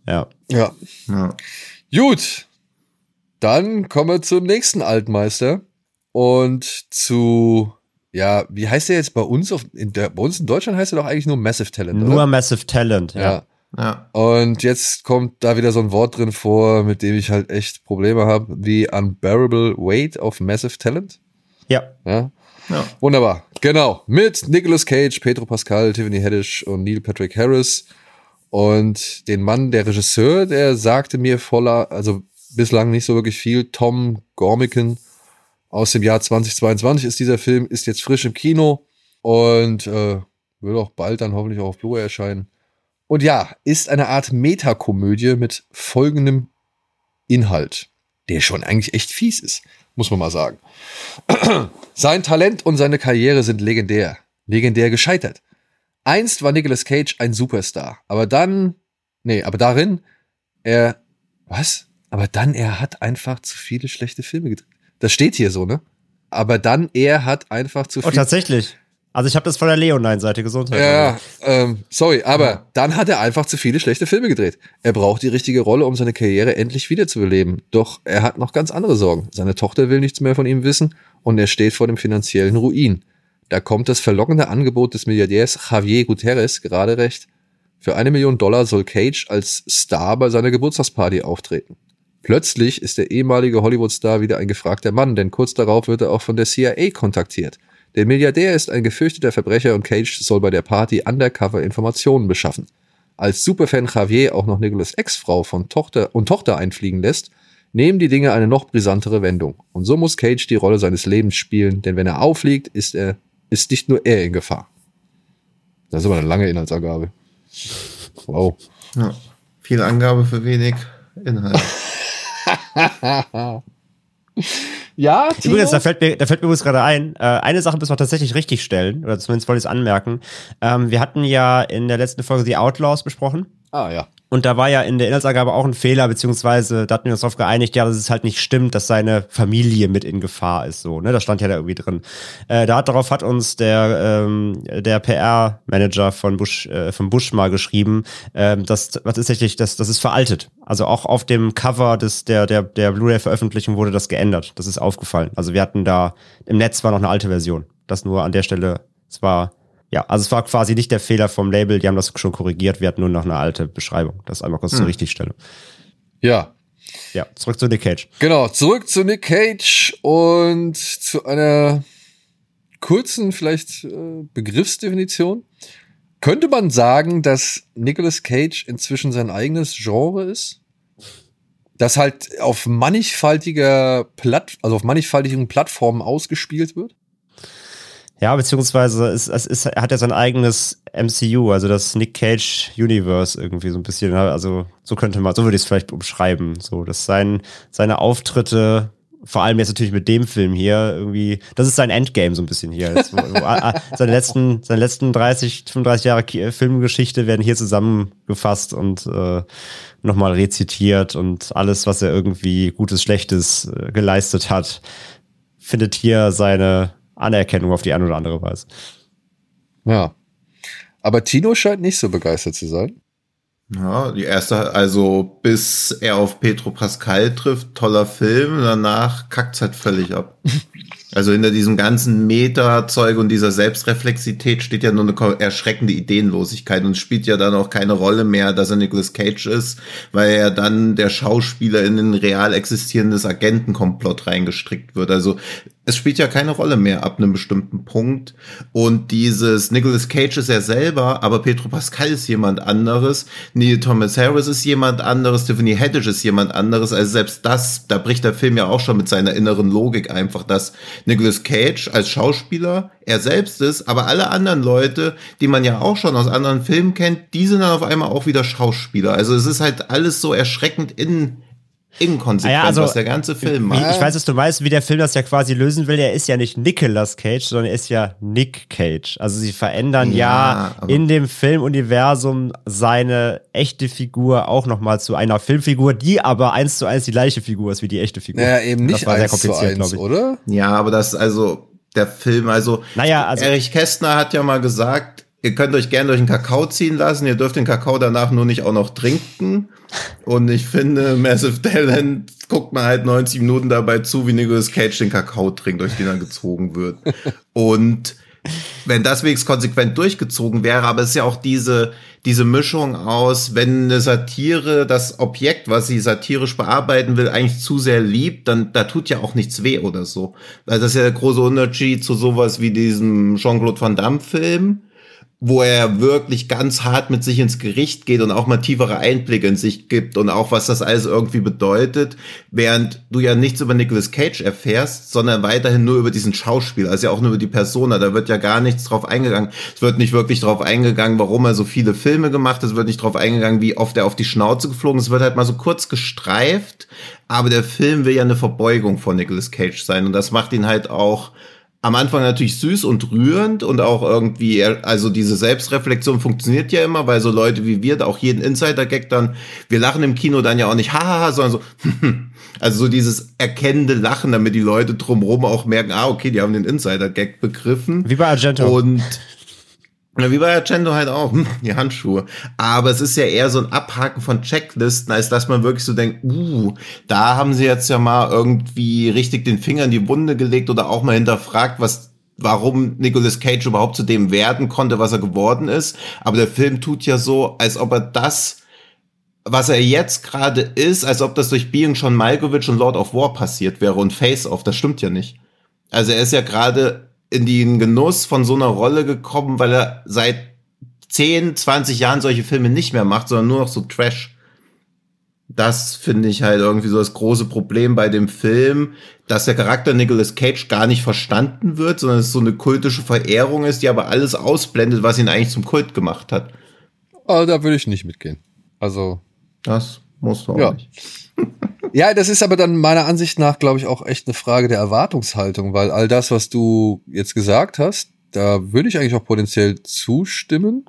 B: ja.
A: Ja. ja. Gut. Dann kommen wir zum nächsten Altmeister und zu ja, wie heißt der jetzt bei uns auf, in der, bei uns in Deutschland heißt er doch eigentlich nur Massive Talent.
B: Nur oder? Massive Talent, ja. ja.
A: ja. Und jetzt kommt da wieder so ein Wort drin vor, mit dem ich halt echt Probleme habe. The Unbearable Weight of Massive Talent.
B: Ja.
A: Ja. ja. Wunderbar. Genau. Mit Nicolas Cage, Pedro Pascal, Tiffany Haddish und Neil Patrick Harris. Und den Mann, der Regisseur, der sagte mir voller, also bislang nicht so wirklich viel, Tom Gormican aus dem Jahr 2022 ist dieser Film, ist jetzt frisch im Kino und äh, wird auch bald dann hoffentlich auch auf Blu-ray erscheinen. Und ja, ist eine Art Metakomödie mit folgendem Inhalt, der schon eigentlich echt fies ist, muss man mal sagen. <clears throat> Sein Talent und seine Karriere sind legendär, legendär gescheitert. Einst war Nicolas Cage ein Superstar, aber dann, nee, aber darin, er, was? Aber dann, er hat einfach zu viele schlechte Filme gedreht. Das steht hier so, ne? Aber dann, er hat einfach zu oh, viel.
B: Oh, tatsächlich. Also ich habe das von der Leonine-Seite Gesundheit.
A: Ja, ähm, sorry, aber ja. dann hat er einfach zu viele schlechte Filme gedreht. Er braucht die richtige Rolle, um seine Karriere endlich wiederzubeleben. Doch er hat noch ganz andere Sorgen. Seine Tochter will nichts mehr von ihm wissen und er steht vor dem finanziellen Ruin. Da kommt das verlockende Angebot des Milliardärs Javier Guterres gerade recht. Für eine Million Dollar soll Cage als Star bei seiner Geburtstagsparty auftreten. Plötzlich ist der ehemalige Hollywood-Star wieder ein gefragter Mann, denn kurz darauf wird er auch von der CIA kontaktiert. Der Milliardär ist ein gefürchteter Verbrecher und Cage soll bei der Party undercover Informationen beschaffen. Als Superfan Javier auch noch Nicholas Ex-Frau von Tochter und Tochter einfliegen lässt, nehmen die Dinge eine noch brisantere Wendung. Und so muss Cage die Rolle seines Lebens spielen, denn wenn er auffliegt, ist er, ist nicht nur er in Gefahr. Das ist aber eine lange Inhaltsangabe. Wow.
C: Ja, viel Angabe für wenig Inhalt. <laughs>
B: ja, Tino? Übrigens, da fällt mir, da fällt mir übrigens gerade ein, äh, eine Sache müssen wir tatsächlich richtig stellen, oder zumindest wollte ich es anmerken. Ähm, wir hatten ja in der letzten Folge die Outlaws besprochen.
A: Ah, ja.
B: Und da war ja in der Inhaltsangabe auch ein Fehler, beziehungsweise da hatten wir uns darauf geeinigt, ja, dass es halt nicht stimmt, dass seine Familie mit in Gefahr ist, so, ne? Das stand ja da irgendwie drin. Äh, da hat, darauf hat uns der, ähm, der PR-Manager von Bush, äh, von Bush mal geschrieben, ähm, dass, was ist tatsächlich, das, das ist veraltet. Also auch auf dem Cover des, der, der, der Blu-ray-Veröffentlichung wurde das geändert. Das ist aufgefallen. Also wir hatten da, im Netz war noch eine alte Version. Das nur an der Stelle, es war ja, also es war quasi nicht der Fehler vom Label, die haben das schon korrigiert, wir hatten nur noch eine alte Beschreibung. Das einmal kurz hm. zur Richtigstellung.
A: Ja.
B: Ja, zurück zu Nick Cage.
A: Genau, zurück zu Nick Cage und zu einer kurzen vielleicht äh, Begriffsdefinition. Könnte man sagen, dass Nicolas Cage inzwischen sein eigenes Genre ist? das halt auf mannigfaltiger Platt, also auf mannigfaltigen Plattformen ausgespielt wird?
B: Ja, beziehungsweise es, es er hat ja sein eigenes MCU, also das Nick Cage Universe irgendwie so ein bisschen. Ne? Also so könnte man, so würde ich es vielleicht umschreiben. So, dass sein, seine Auftritte, vor allem jetzt natürlich mit dem Film hier, irgendwie, das ist sein Endgame so ein bisschen hier. Das, wo, wo, seine letzten, seine letzten 30, 35 Jahre Filmgeschichte werden hier zusammengefasst und äh, nochmal rezitiert und alles, was er irgendwie Gutes, Schlechtes äh, geleistet hat, findet hier seine Anerkennung auf die eine oder andere Weise.
A: Ja. Aber Tino scheint nicht so begeistert zu sein.
C: Ja, die erste, also bis er auf Petro Pascal trifft, toller Film, danach kackt's halt völlig ab. <laughs> Also hinter diesem ganzen Meta-Zeug und dieser Selbstreflexität steht ja nur eine erschreckende Ideenlosigkeit und spielt ja dann auch keine Rolle mehr, dass er Nicolas Cage ist, weil er dann der Schauspieler in ein real existierendes Agentenkomplott reingestrickt wird. Also es spielt ja keine Rolle mehr ab einem bestimmten Punkt. Und dieses Nicolas Cage ist er selber, aber Petro Pascal ist jemand anderes. Neil Thomas Harris ist jemand anderes. Tiffany Haddish ist jemand anderes. Also selbst das, da bricht der Film ja auch schon mit seiner inneren Logik einfach, dass Nicolas Cage als Schauspieler er selbst ist, aber alle anderen Leute, die man ja auch schon aus anderen Filmen kennt, die sind dann auf einmal auch wieder Schauspieler. Also es ist halt alles so erschreckend in, inkonsequent,
B: ja, also,
C: was der ganze Film macht.
B: Ich weiß, dass du weißt, wie der Film das ja quasi lösen will. Er ist ja nicht Nicolas Cage, sondern er ist ja Nick Cage. Also sie verändern ja, ja in dem Filmuniversum seine echte Figur auch nochmal zu einer Filmfigur, die aber eins zu eins die gleiche Figur ist wie die echte Figur.
A: Ja, eben nicht das war sehr kompliziert, glaube ich. oder?
C: Ja, aber das also der Film, also,
B: naja, also
C: Erich Kästner hat ja mal gesagt, ihr könnt euch gerne durch den Kakao ziehen lassen, ihr dürft den Kakao danach nur nicht auch noch trinken. Und ich finde, Massive Talent guckt man halt 90 Minuten dabei zu, wie Nicolas Cage den Kakao trinkt, durch den er gezogen wird. Und wenn das wenigstens konsequent durchgezogen wäre, aber es ist ja auch diese, diese Mischung aus, wenn eine Satire das Objekt, was sie satirisch bearbeiten will, eigentlich zu sehr liebt, dann da tut ja auch nichts weh oder so. Weil das ist ja der große Unterschied zu sowas wie diesem Jean-Claude Van Damme Film, wo er wirklich ganz hart mit sich ins Gericht geht und auch mal tiefere Einblicke in sich gibt und auch was das alles irgendwie bedeutet, während du ja nichts über Nicolas Cage erfährst, sondern weiterhin nur über diesen Schauspieler, also ja auch nur über die Persona, da wird ja gar nichts drauf eingegangen. Es wird nicht wirklich drauf eingegangen, warum er so viele Filme gemacht hat, es wird nicht drauf eingegangen, wie oft er auf die Schnauze geflogen ist, es wird halt mal so kurz gestreift, aber der Film will ja eine Verbeugung von Nicolas Cage sein. Und das macht ihn halt auch am Anfang natürlich süß und rührend und auch irgendwie, also diese Selbstreflexion funktioniert ja immer, weil so Leute wie wir, auch jeden Insider-Gag dann, wir lachen im Kino dann ja auch nicht hahaha, sondern so, <laughs> also so dieses erkennende Lachen, damit die Leute drumherum auch merken, ah, okay, die haben den Insider-Gag begriffen.
B: Wie bei Argento.
C: Und wie bei Agendo halt auch, hm, die Handschuhe. Aber es ist ja eher so ein Abhaken von Checklisten, als dass man wirklich so denkt, uh, da haben sie jetzt ja mal irgendwie richtig den Finger in die Wunde gelegt oder auch mal hinterfragt, was warum Nicolas Cage überhaupt zu dem werden konnte, was er geworden ist. Aber der Film tut ja so, als ob er das, was er jetzt gerade ist, als ob das durch Being John Malkovich und Lord of War passiert wäre und Face Off. Das stimmt ja nicht. Also er ist ja gerade in den Genuss von so einer Rolle gekommen, weil er seit 10, 20 Jahren solche Filme nicht mehr macht, sondern nur noch so Trash. Das finde ich halt irgendwie so das große Problem bei dem Film, dass der Charakter Nicolas Cage gar nicht verstanden wird, sondern es so eine kultische Verehrung ist, die aber alles ausblendet, was ihn eigentlich zum Kult gemacht hat.
A: Aber da würde ich nicht mitgehen. Also.
C: Das du auch
A: ja.
C: nicht. <laughs>
A: Ja, das ist aber dann meiner Ansicht nach, glaube ich, auch echt eine Frage der Erwartungshaltung, weil all das, was du jetzt gesagt hast, da würde ich eigentlich auch potenziell zustimmen.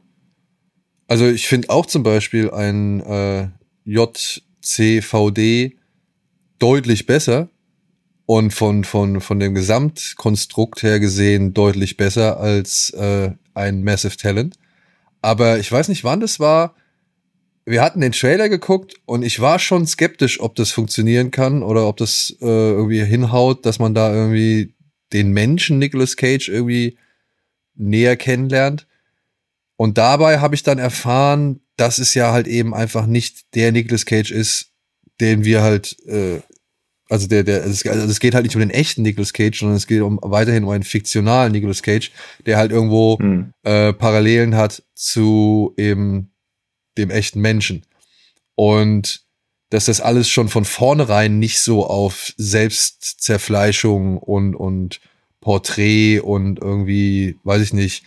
A: Also ich finde auch zum Beispiel ein äh, JCVD deutlich besser und von, von, von dem Gesamtkonstrukt her gesehen deutlich besser als äh, ein Massive Talent. Aber ich weiß nicht, wann das war wir hatten den Trailer geguckt und ich war schon skeptisch, ob das funktionieren kann oder ob das äh, irgendwie hinhaut, dass man da irgendwie den Menschen Nicolas Cage irgendwie näher kennenlernt. Und dabei habe ich dann erfahren, dass es ja halt eben einfach nicht der Nicolas Cage ist, den wir halt, äh, also der, der, also es geht halt nicht um den echten Nicolas Cage, sondern es geht um weiterhin um einen fiktionalen Nicolas Cage, der halt irgendwo hm. äh, Parallelen hat zu eben dem echten Menschen. Und dass das alles schon von vornherein nicht so auf Selbstzerfleischung und, und Porträt und irgendwie, weiß ich nicht,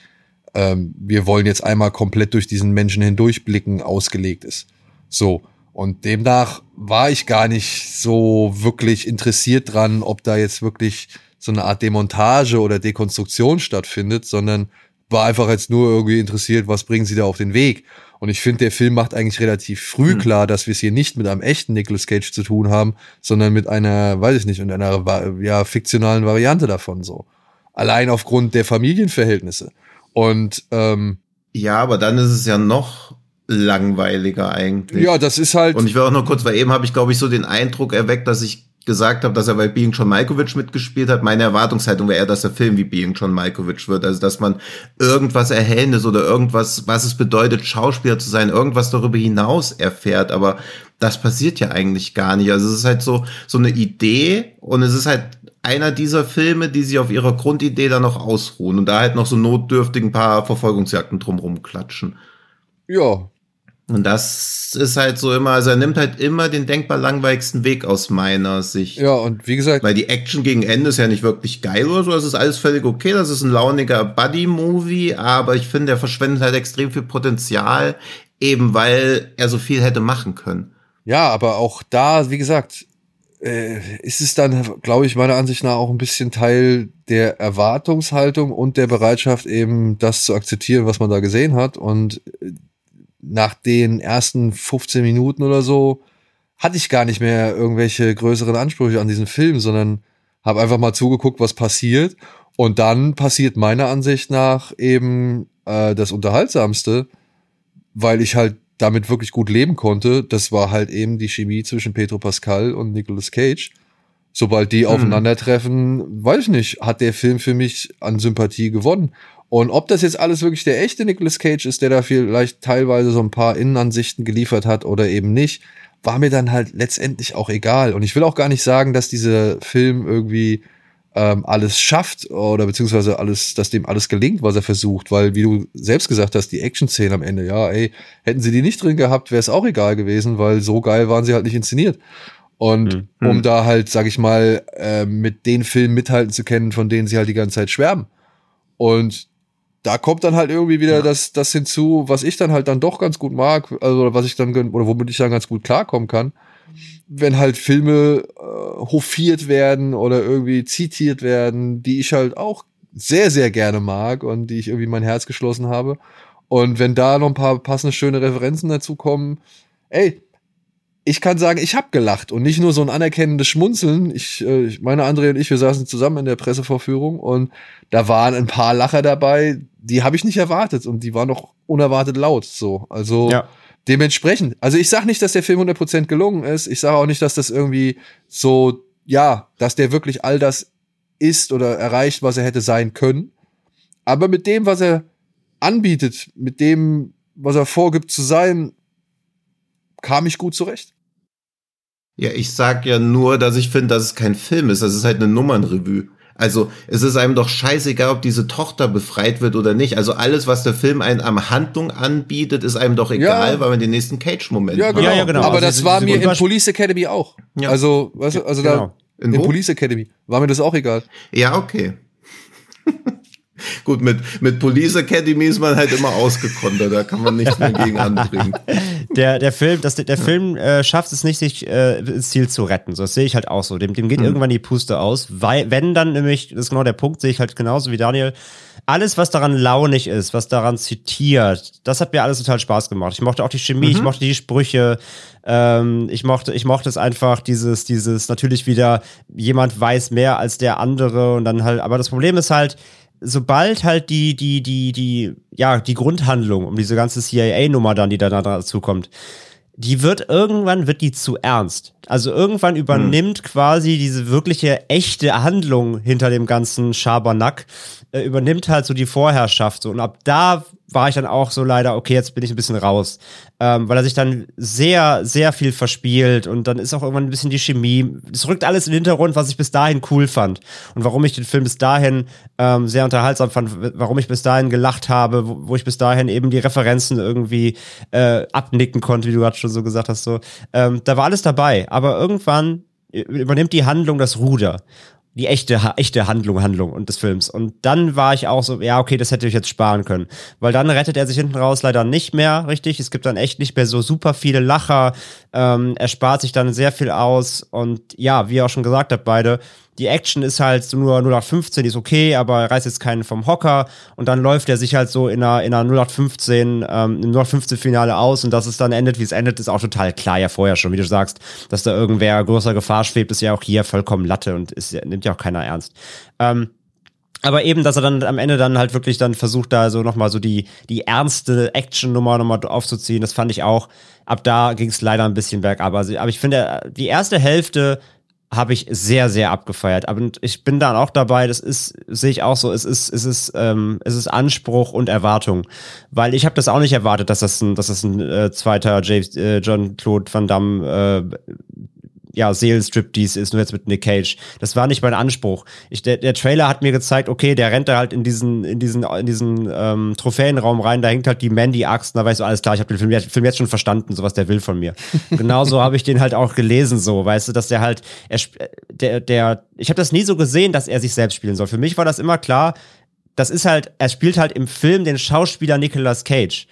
A: ähm, wir wollen jetzt einmal komplett durch diesen Menschen hindurchblicken, ausgelegt ist. So. Und demnach war ich gar nicht so wirklich interessiert dran, ob da jetzt wirklich so eine Art Demontage oder Dekonstruktion stattfindet, sondern war einfach jetzt nur irgendwie interessiert, was bringen sie da auf den Weg. Und ich finde, der Film macht eigentlich relativ früh mhm. klar, dass wir es hier nicht mit einem echten Nicolas Cage zu tun haben, sondern mit einer, weiß ich nicht, mit einer ja, fiktionalen Variante davon so. Allein aufgrund der Familienverhältnisse. Und ähm,
C: ja, aber dann ist es ja noch langweiliger eigentlich.
A: Ja, das ist halt.
C: Und ich will auch nur kurz, weil eben habe ich, glaube ich, so den Eindruck erweckt, dass ich gesagt habe, dass er bei Being John Malkovich mitgespielt hat. Meine Erwartungshaltung wäre eher, dass der Film wie Being John Malkovich wird. Also, dass man irgendwas Erhellendes oder irgendwas, was es bedeutet, Schauspieler zu sein, irgendwas darüber hinaus erfährt. Aber das passiert ja eigentlich gar nicht. Also, es ist halt so, so eine Idee und es ist halt einer dieser Filme, die sich auf ihrer Grundidee dann noch ausruhen und da halt noch so notdürftig ein paar Verfolgungsjagden drumrum klatschen.
A: Ja,
C: und das ist halt so immer, also er nimmt halt immer den denkbar langweiligsten Weg aus meiner Sicht.
A: Ja, und wie gesagt.
C: Weil die Action gegen Ende ist ja nicht wirklich geil oder so, das ist alles völlig okay, das ist ein launiger Buddy-Movie, aber ich finde, er verschwendet halt extrem viel Potenzial, eben weil er so viel hätte machen können.
A: Ja, aber auch da, wie gesagt, äh, ist es dann, glaube ich, meiner Ansicht nach auch ein bisschen Teil der Erwartungshaltung und der Bereitschaft, eben das zu akzeptieren, was man da gesehen hat. Und äh, nach den ersten 15 Minuten oder so hatte ich gar nicht mehr irgendwelche größeren Ansprüche an diesen Film, sondern habe einfach mal zugeguckt, was passiert. Und dann passiert meiner Ansicht nach eben äh, das Unterhaltsamste, weil ich halt damit wirklich gut leben konnte. Das war halt eben die Chemie zwischen Pedro Pascal und Nicolas Cage. Sobald die hm. aufeinandertreffen, weiß ich nicht, hat der Film für mich an Sympathie gewonnen. Und ob das jetzt alles wirklich der echte Nicolas Cage ist, der da vielleicht teilweise so ein paar Innenansichten geliefert hat oder eben nicht, war mir dann halt letztendlich auch egal. Und ich will auch gar nicht sagen, dass dieser Film irgendwie ähm, alles schafft oder beziehungsweise alles, dass dem alles gelingt, was er versucht, weil wie du selbst gesagt hast, die Action-Szenen am Ende, ja, ey, hätten sie die nicht drin gehabt, wäre es auch egal gewesen, weil so geil waren sie halt nicht inszeniert. Und mhm. um da halt, sag ich mal, äh, mit den Filmen mithalten zu können, von denen sie halt die ganze Zeit schwärmen. Und da kommt dann halt irgendwie wieder ja. das, das hinzu, was ich dann halt dann doch ganz gut mag, also was ich dann, oder womit ich dann ganz gut klarkommen kann. Wenn halt Filme äh, hofiert werden oder irgendwie zitiert werden, die ich halt auch sehr, sehr gerne mag und die ich irgendwie mein Herz geschlossen habe. Und wenn da noch ein paar passende, schöne Referenzen dazu kommen, ey, ich kann sagen, ich habe gelacht und nicht nur so ein anerkennendes Schmunzeln. Ich, äh, ich meine, André und ich, wir saßen zusammen in der Pressevorführung und da waren ein paar Lacher dabei, die habe ich nicht erwartet und die waren doch unerwartet laut. So, also ja. dementsprechend. Also ich sage nicht, dass der Film 100% gelungen ist. Ich sage auch nicht, dass das irgendwie so, ja, dass der wirklich all das ist oder erreicht, was er hätte sein können. Aber mit dem, was er anbietet, mit dem, was er vorgibt zu sein, kam ich gut zurecht.
C: Ja, ich sag ja nur, dass ich finde, dass es kein Film ist. Das ist halt eine Nummernrevue. Also es ist einem doch scheißegal, ob diese Tochter befreit wird oder nicht. Also alles, was der Film einem am Handlung anbietet, ist einem doch egal, ja. weil man den nächsten Cage-Moment
A: ja, genau. Ja, ja, genau. Aber also das war mir in Police Academy auch. Ja. Also, weißt du, also genau. da in, in Police Academy war mir das auch egal.
C: Ja, okay. <laughs> <laughs> Gut, mit, mit Police Academy ist man halt immer ausgekontert, da kann man nichts mehr gegen anbringen. <laughs>
B: Der, der Film, das, der Film äh, schafft es nicht, sich äh, ins Ziel zu retten. So, das sehe ich halt auch so. Dem, dem geht mhm. irgendwann die Puste aus. Weil, wenn dann nämlich, das ist genau der Punkt, sehe ich halt genauso wie Daniel, alles, was daran launig ist, was daran zitiert, das hat mir alles total Spaß gemacht. Ich mochte auch die Chemie, mhm. ich mochte die Sprüche, ähm, ich mochte, ich mochte es einfach, dieses, dieses, natürlich wieder, jemand weiß mehr als der andere und dann halt, aber das Problem ist halt, sobald halt die, die, die, die, ja, die Grundhandlung um diese ganze CIA-Nummer dann, die da dazu kommt, die wird irgendwann wird die zu ernst. Also irgendwann übernimmt hm. quasi diese wirkliche echte Handlung hinter dem ganzen Schabernack, äh, übernimmt halt so die Vorherrschaft. So. Und ab da war ich dann auch so leider, okay, jetzt bin ich ein bisschen raus. Ähm, weil er sich dann sehr, sehr viel verspielt und dann ist auch irgendwann ein bisschen die Chemie. Es rückt alles in den Hintergrund, was ich bis dahin cool fand. Und warum ich den Film bis dahin ähm, sehr unterhaltsam fand, warum ich bis dahin gelacht habe, wo, wo ich bis dahin eben die Referenzen irgendwie äh, abnicken konnte, wie du gerade schon so gesagt hast. So. Ähm, da war alles dabei. Aber irgendwann übernimmt die Handlung das Ruder die echte, echte Handlung, Handlung und des Films. Und dann war ich auch so, ja, okay, das hätte ich jetzt sparen können. Weil dann rettet er sich hinten raus leider nicht mehr, richtig. Es gibt dann echt nicht mehr so super viele Lacher. Ähm, er spart sich dann sehr viel aus. Und ja, wie ihr auch schon gesagt habt, beide, die Action ist halt nur 0815, die ist okay, aber er reißt jetzt keinen vom Hocker und dann läuft er sich halt so in einer, in einer 0815, ähm, im 0815-Finale aus und dass es dann endet, wie es endet, ist auch total klar ja vorher schon, wie du sagst, dass da irgendwer größer Gefahr schwebt, ist ja auch hier vollkommen Latte und ist, nimmt ja auch keiner ernst. Ähm, aber eben, dass er dann am Ende dann halt wirklich dann versucht, da so nochmal so die, die ernste Action-Nummer nochmal aufzuziehen, das fand ich auch. Ab da ging es leider ein bisschen bergab. Also, aber ich finde, die erste Hälfte habe ich sehr, sehr abgefeiert. Aber ich bin dann auch dabei, das ist, sehe ich auch so, es ist, es ist, ähm, es ist Anspruch und Erwartung. Weil ich habe das auch nicht erwartet, dass das ein, dass das ein äh, zweiter äh, John Claude Van Damme äh, ja, Seelenstriptease ist, nur jetzt mit Nick Cage. Das war nicht mein Anspruch. Ich, der, der Trailer hat mir gezeigt, okay, der rennt da halt in diesen, in diesen, in diesen ähm, Trophäenraum rein, da hängt halt die Mandy-Axt, da weißt du, alles klar, ich habe den Film, Film, jetzt schon verstanden, so was der will von mir. <laughs> Genauso habe ich den halt auch gelesen, so, weißt du, dass der halt, er, der, der, ich habe das nie so gesehen, dass er sich selbst spielen soll. Für mich war das immer klar, das ist halt, er spielt halt im Film den Schauspieler Nicolas Cage.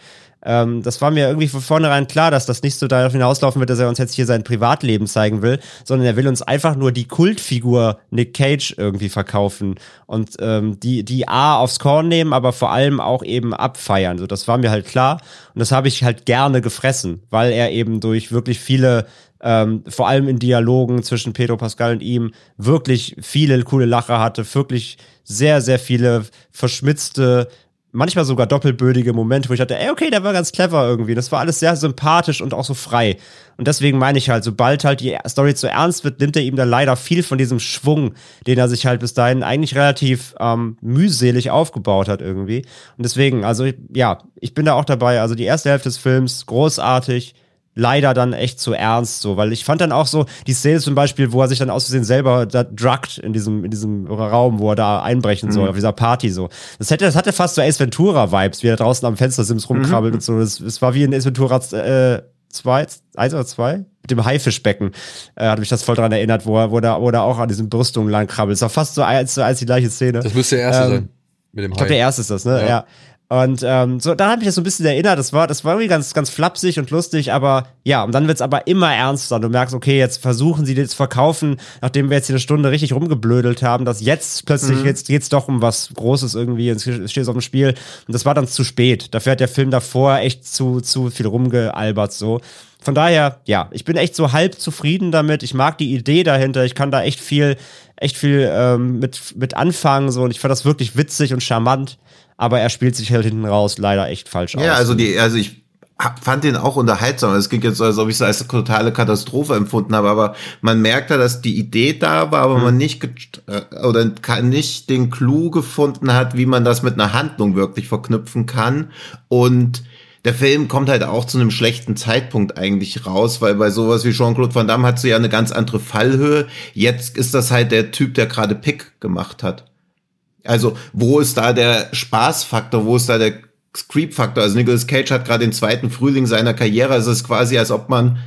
B: Ähm, das war mir irgendwie von vornherein klar, dass das nicht so darauf hinauslaufen wird, dass er uns jetzt hier sein Privatleben zeigen will, sondern er will uns einfach nur die Kultfigur Nick Cage irgendwie verkaufen und ähm, die, die A aufs Korn nehmen, aber vor allem auch eben abfeiern. So, das war mir halt klar und das habe ich halt gerne gefressen, weil er eben durch wirklich viele ähm, vor allem in Dialogen zwischen Pedro Pascal und ihm wirklich viele coole Lacher hatte, wirklich sehr, sehr viele verschmitzte manchmal sogar doppelbödige Momente, wo ich dachte, ey, okay, der war ganz clever irgendwie. Das war alles sehr sympathisch und auch so frei. Und deswegen meine ich halt, sobald halt die Story zu ernst wird, nimmt er ihm dann leider viel von diesem Schwung, den er sich halt bis dahin eigentlich relativ ähm, mühselig aufgebaut hat irgendwie. Und deswegen, also ja, ich bin da auch dabei. Also die erste Hälfte des Films, großartig leider dann echt zu ernst, so, weil ich fand dann auch so, die Szene zum Beispiel, wo er sich dann aus Versehen selber da druckt in diesem, in diesem Raum, wo er da einbrechen soll, mhm. auf dieser Party so. Das hätte, das hatte fast so Ace Ventura-Vibes, wie er draußen am Fenster Sims rumkrabbelt mhm. und so. Das, das war wie in Ace Ventura äh, zwei, eins oder zwei? Mit dem Haifischbecken äh, hat mich das voll dran erinnert, wo er, wo er, wo er auch an diesen Brüstungen lang krabbelt. Das war fast so eins zu eins die gleiche Szene.
A: Das müsste der erste ähm, sein.
B: Mit dem Hai. Ich glaube, der erste ist das, ne? Ja. ja. Und ähm, so, da habe ich das so ein bisschen erinnert. Das war, das war irgendwie ganz, ganz flapsig und lustig, aber ja, und dann wird's aber immer ernster. Du merkst, okay, jetzt versuchen sie das zu verkaufen, nachdem wir jetzt hier eine Stunde richtig rumgeblödelt haben, dass jetzt plötzlich, mhm. jetzt geht's doch um was Großes irgendwie, es steht auf dem Spiel. Und das war dann zu spät. Dafür hat der Film davor echt zu, zu viel rumgealbert so. Von daher, ja, ich bin echt so halb zufrieden damit. Ich mag die Idee dahinter. Ich kann da echt viel, echt viel ähm, mit, mit anfangen. So. Und ich fand das wirklich witzig und charmant aber er spielt sich halt hinten raus leider echt falsch aus.
C: Ja, also die, also ich fand den auch unterhaltsam. Es ging jetzt so, als ob ich es als totale Katastrophe empfunden habe, aber man merkt ja, dass die Idee da war, aber mhm. man nicht äh, oder nicht den Clou gefunden hat, wie man das mit einer Handlung wirklich verknüpfen kann und der Film kommt halt auch zu einem schlechten Zeitpunkt eigentlich raus, weil bei sowas wie Jean-Claude Van Damme hat sie ja eine ganz andere Fallhöhe. Jetzt ist das halt der Typ, der gerade Pick gemacht hat. Also, wo ist da der Spaßfaktor, wo ist da der Creep-Faktor? Also Nicolas Cage hat gerade den zweiten Frühling seiner Karriere. Also es ist quasi, als ob man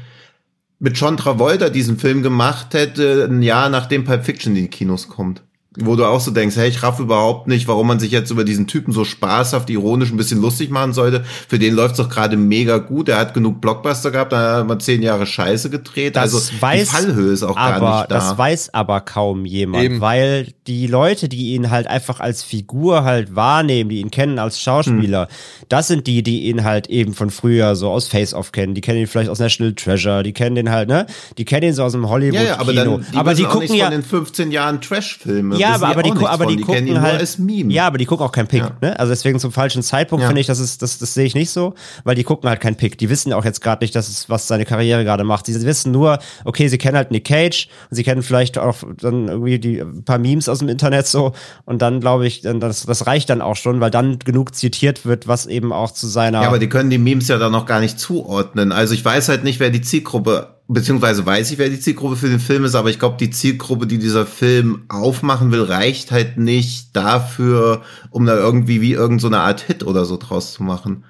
C: mit John Travolta diesen Film gemacht hätte, ein Jahr nachdem Pulp Fiction in die Kinos kommt wo du auch so denkst, hey, ich raff überhaupt nicht, warum man sich jetzt über diesen Typen so spaßhaft, ironisch ein bisschen lustig machen sollte. Für den läuft's doch gerade mega gut. Er hat genug Blockbuster gehabt, da hat man zehn Jahre Scheiße gedreht.
B: Das also weiß, die Fallhöhe ist auch aber, gar nicht da. Das weiß aber kaum jemand, Eben. weil die Leute, die ihn halt einfach als Figur halt wahrnehmen, die ihn kennen als Schauspieler, hm. das sind die, die ihn halt eben von früher so aus Face-Off kennen. Die kennen ihn vielleicht aus National Treasure, die kennen den halt, ne? Die kennen ihn so aus dem Hollywood-Kino. Ja, ja,
C: aber, dann, die aber die gucken ja von den 15 Jahren Trash-Filme
B: ja, Ja, aber, aber die, gu- aber die,
C: ihn
B: gucken
C: nur
B: halt, ja, aber die gucken auch kein Pick,
C: Ja.
B: ne? Also deswegen zum falschen Zeitpunkt
C: Ja.
B: finde ich, das ist, das, das sehe ich nicht so, weil die gucken halt kein Pick. Die wissen auch jetzt gerade nicht, dass es, was seine Karriere gerade macht. Sie wissen nur, okay, sie kennen halt Nick Cage und sie kennen vielleicht auch dann irgendwie die ein paar Memes aus dem Internet so und dann glaube ich, dann, das, das reicht dann auch schon, weil dann genug zitiert wird, was eben auch zu seiner.
C: Ja, aber die können die Memes ja dann noch gar nicht zuordnen. Also ich weiß halt nicht, wer die Zielgruppe, beziehungsweise weiß ich, wer die Zielgruppe für den Film ist, aber ich glaube, die Zielgruppe, die dieser Film aufmachen will, reicht halt nicht dafür, um da irgendwie wie irgendeine so Art Hit oder so draus zu machen.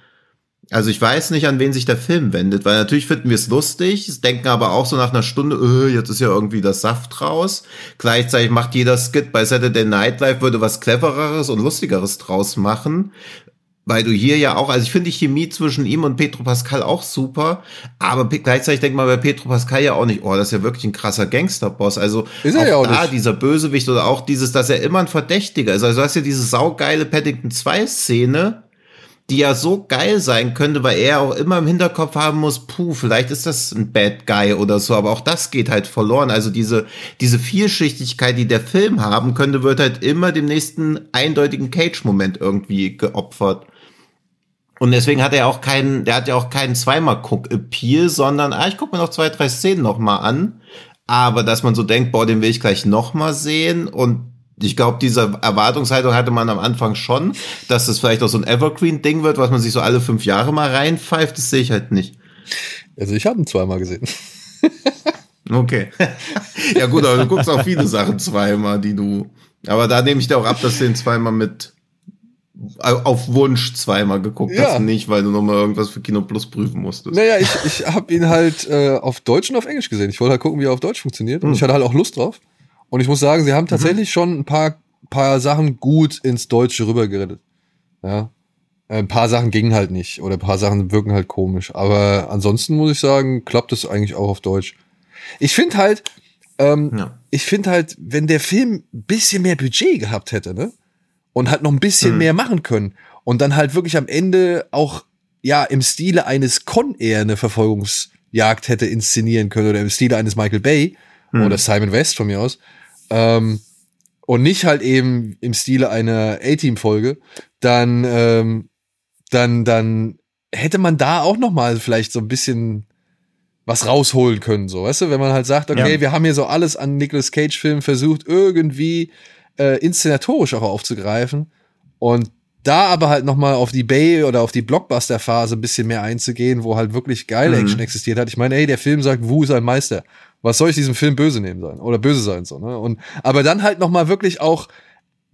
C: Also ich weiß nicht, an wen sich der Film wendet, weil natürlich finden wir es lustig, denken aber auch so nach einer Stunde, äh, jetzt ist ja irgendwie das Saft raus. Gleichzeitig macht jeder Skit bei Saturday Night Live, würde was Clevereres und Lustigeres draus machen. Weil du hier ja auch, also ich finde die Chemie zwischen ihm und Petro Pascal auch super, aber gleichzeitig denkt man bei Petro Pascal ja auch nicht, oh, das ist ja wirklich ein krasser Gangsterboss. Also
A: Ist er
C: auch
A: ja auch
C: da
A: nicht.
C: dieser Bösewicht oder auch dieses, dass er immer ein Verdächtiger ist. Also du hast ja diese saugeile Paddington 2 Szene, die ja so geil sein könnte, weil er auch immer im Hinterkopf haben muss, puh, vielleicht ist das ein Bad Guy oder so, aber auch das geht halt verloren. Also diese, diese Vielschichtigkeit, die der Film haben könnte, wird halt immer dem nächsten eindeutigen Cage-Moment irgendwie geopfert. Und deswegen hat er auch keinen, der hat ja auch keinen zweimal Guck-Appeal, sondern, ah, ich gucke mir noch zwei, drei Szenen noch mal an. Aber dass man so denkt, boah, den will ich gleich noch mal sehen und ich glaube, diese Erwartungshaltung hatte man am Anfang schon, dass das vielleicht auch so ein Evergreen-Ding wird, was man sich so alle fünf Jahre mal reinpfeift, das sehe ich halt nicht.
A: Also ich habe ihn zweimal gesehen. <laughs>
C: Okay. <laughs> ja gut, aber du guckst auch viele Sachen zweimal, die du. Aber da nehme ich dir auch ab, dass du den zweimal mit auf Wunsch zweimal geguckt
A: Ja.
C: hast, nicht, weil du nochmal irgendwas für Kino Plus prüfen musstest.
A: Naja, ich, ich habe ihn halt äh, auf Deutsch und auf Englisch gesehen. Ich wollte halt gucken, wie er auf Deutsch funktioniert. Und ich hatte halt auch Lust drauf. Und ich muss sagen, sie haben tatsächlich schon ein paar, paar Sachen gut ins Deutsche rübergerettet. Ja. Ein paar Sachen gingen halt nicht. Oder ein paar Sachen wirken halt komisch. Aber ansonsten muss ich sagen, klappt es eigentlich auch auf Deutsch. Ich finde halt, ähm,
C: Ja.
A: ich finde halt, wenn der Film ein bisschen mehr Budget gehabt hätte, ne? Und halt noch ein bisschen mehr machen können. Und dann halt wirklich am Ende auch, ja, im Stile eines Con Air eine Verfolgungsjagd hätte inszenieren können oder im Stile eines Michael Bay oder Simon West von mir aus. Ähm, und nicht halt eben im Stile einer A-Team-Folge, dann, ähm, dann, dann hätte man da auch noch mal vielleicht so ein bisschen was rausholen können, so, weißt du, wenn man halt sagt, okay,
B: Ja.
A: wir haben hier so alles an Nicolas Cage-Filmen versucht, irgendwie äh, inszenatorisch auch aufzugreifen und da aber halt noch mal auf die Bay oder auf die Blockbuster-Phase ein bisschen mehr einzugehen, wo halt wirklich geile
C: Mhm.
A: Action existiert hat. Ich meine, ey, der Film sagt, Wu ist ein Meister. Was soll ich diesem Film böse nehmen sein oder böse sein so, ne? Und aber dann halt noch mal wirklich auch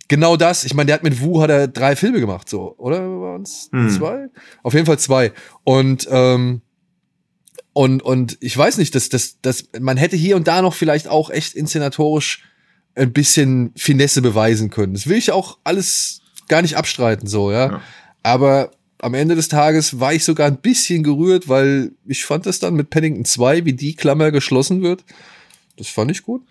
A: genau das. Ich meine, der hat mit Wu hat er drei Filme gemacht, so oder waren es
C: Mhm.
A: zwei? Auf jeden Fall zwei. Und ähm, und und ich weiß nicht, dass das das man hätte hier und da noch vielleicht auch echt inszenatorisch ein bisschen Finesse beweisen können. Das will ich auch alles gar nicht abstreiten, so, ja.
C: Ja.
A: Aber am Ende des Tages war ich sogar ein bisschen gerührt, weil ich fand es dann mit Paddington 2, wie die Klammer geschlossen wird. Das fand ich gut.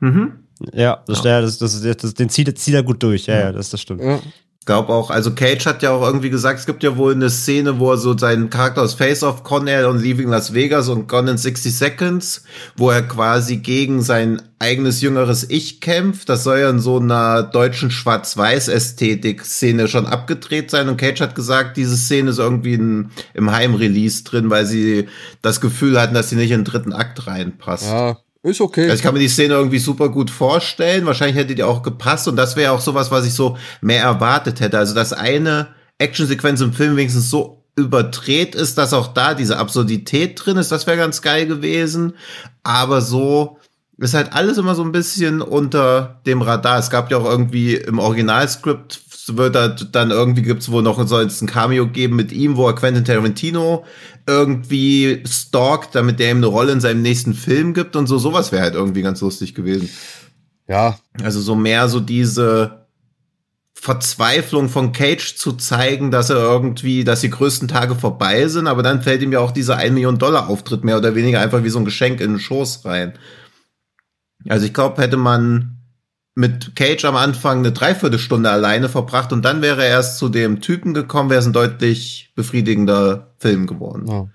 C: Mhm.
B: Ja, das, ja. das, das, das, das, den zieht, zieht er gut durch. Ja, ja, das, das stimmt.
A: Ja.
C: Glaube auch, also Cage hat ja auch irgendwie gesagt, es gibt ja wohl eine Szene, wo er so seinen Charakter aus Face Off, Con Air und Leaving Las Vegas und Gone in 60 Seconds, wo er quasi gegen sein eigenes jüngeres Ich kämpft. Das soll ja in so einer deutschen Schwarz-Weiß-Ästhetik-Szene schon abgedreht sein. Und Cage hat gesagt, diese Szene ist irgendwie in, im Heimrelease drin, weil sie das Gefühl hatten, dass sie nicht in den dritten Akt reinpasst.
A: ja, ist okay.
C: Also ich kann mir die Szene irgendwie super gut vorstellen. Wahrscheinlich hätte die auch gepasst und das wäre auch sowas, was ich so mehr erwartet hätte. Also dass eine Actionsequenz im Film wenigstens so überdreht ist, dass auch da diese Absurdität drin ist, das wäre ganz geil gewesen. Aber so ist halt alles immer so ein bisschen unter dem Radar. Es gab ja auch irgendwie im Originalskript wird da dann irgendwie gibt's wohl noch soll es ein Cameo geben mit ihm, wo er Quentin Tarantino irgendwie stalkt, damit der ihm eine Rolle in seinem nächsten Film gibt und so. Sowas wäre halt irgendwie ganz lustig gewesen.
A: ja,
C: Also so mehr so diese Verzweiflung von Cage zu zeigen, dass er irgendwie, dass die größten Tage vorbei sind, aber dann fällt ihm ja auch dieser 1 Million Dollar Auftritt mehr oder weniger einfach wie so ein Geschenk in den Schoß rein. Also ich glaube, hätte man mit Cage am Anfang eine Dreiviertelstunde alleine verbracht und dann wäre er erst zu dem Typen gekommen, wäre es ein deutlich befriedigender Film geworden.
A: ja.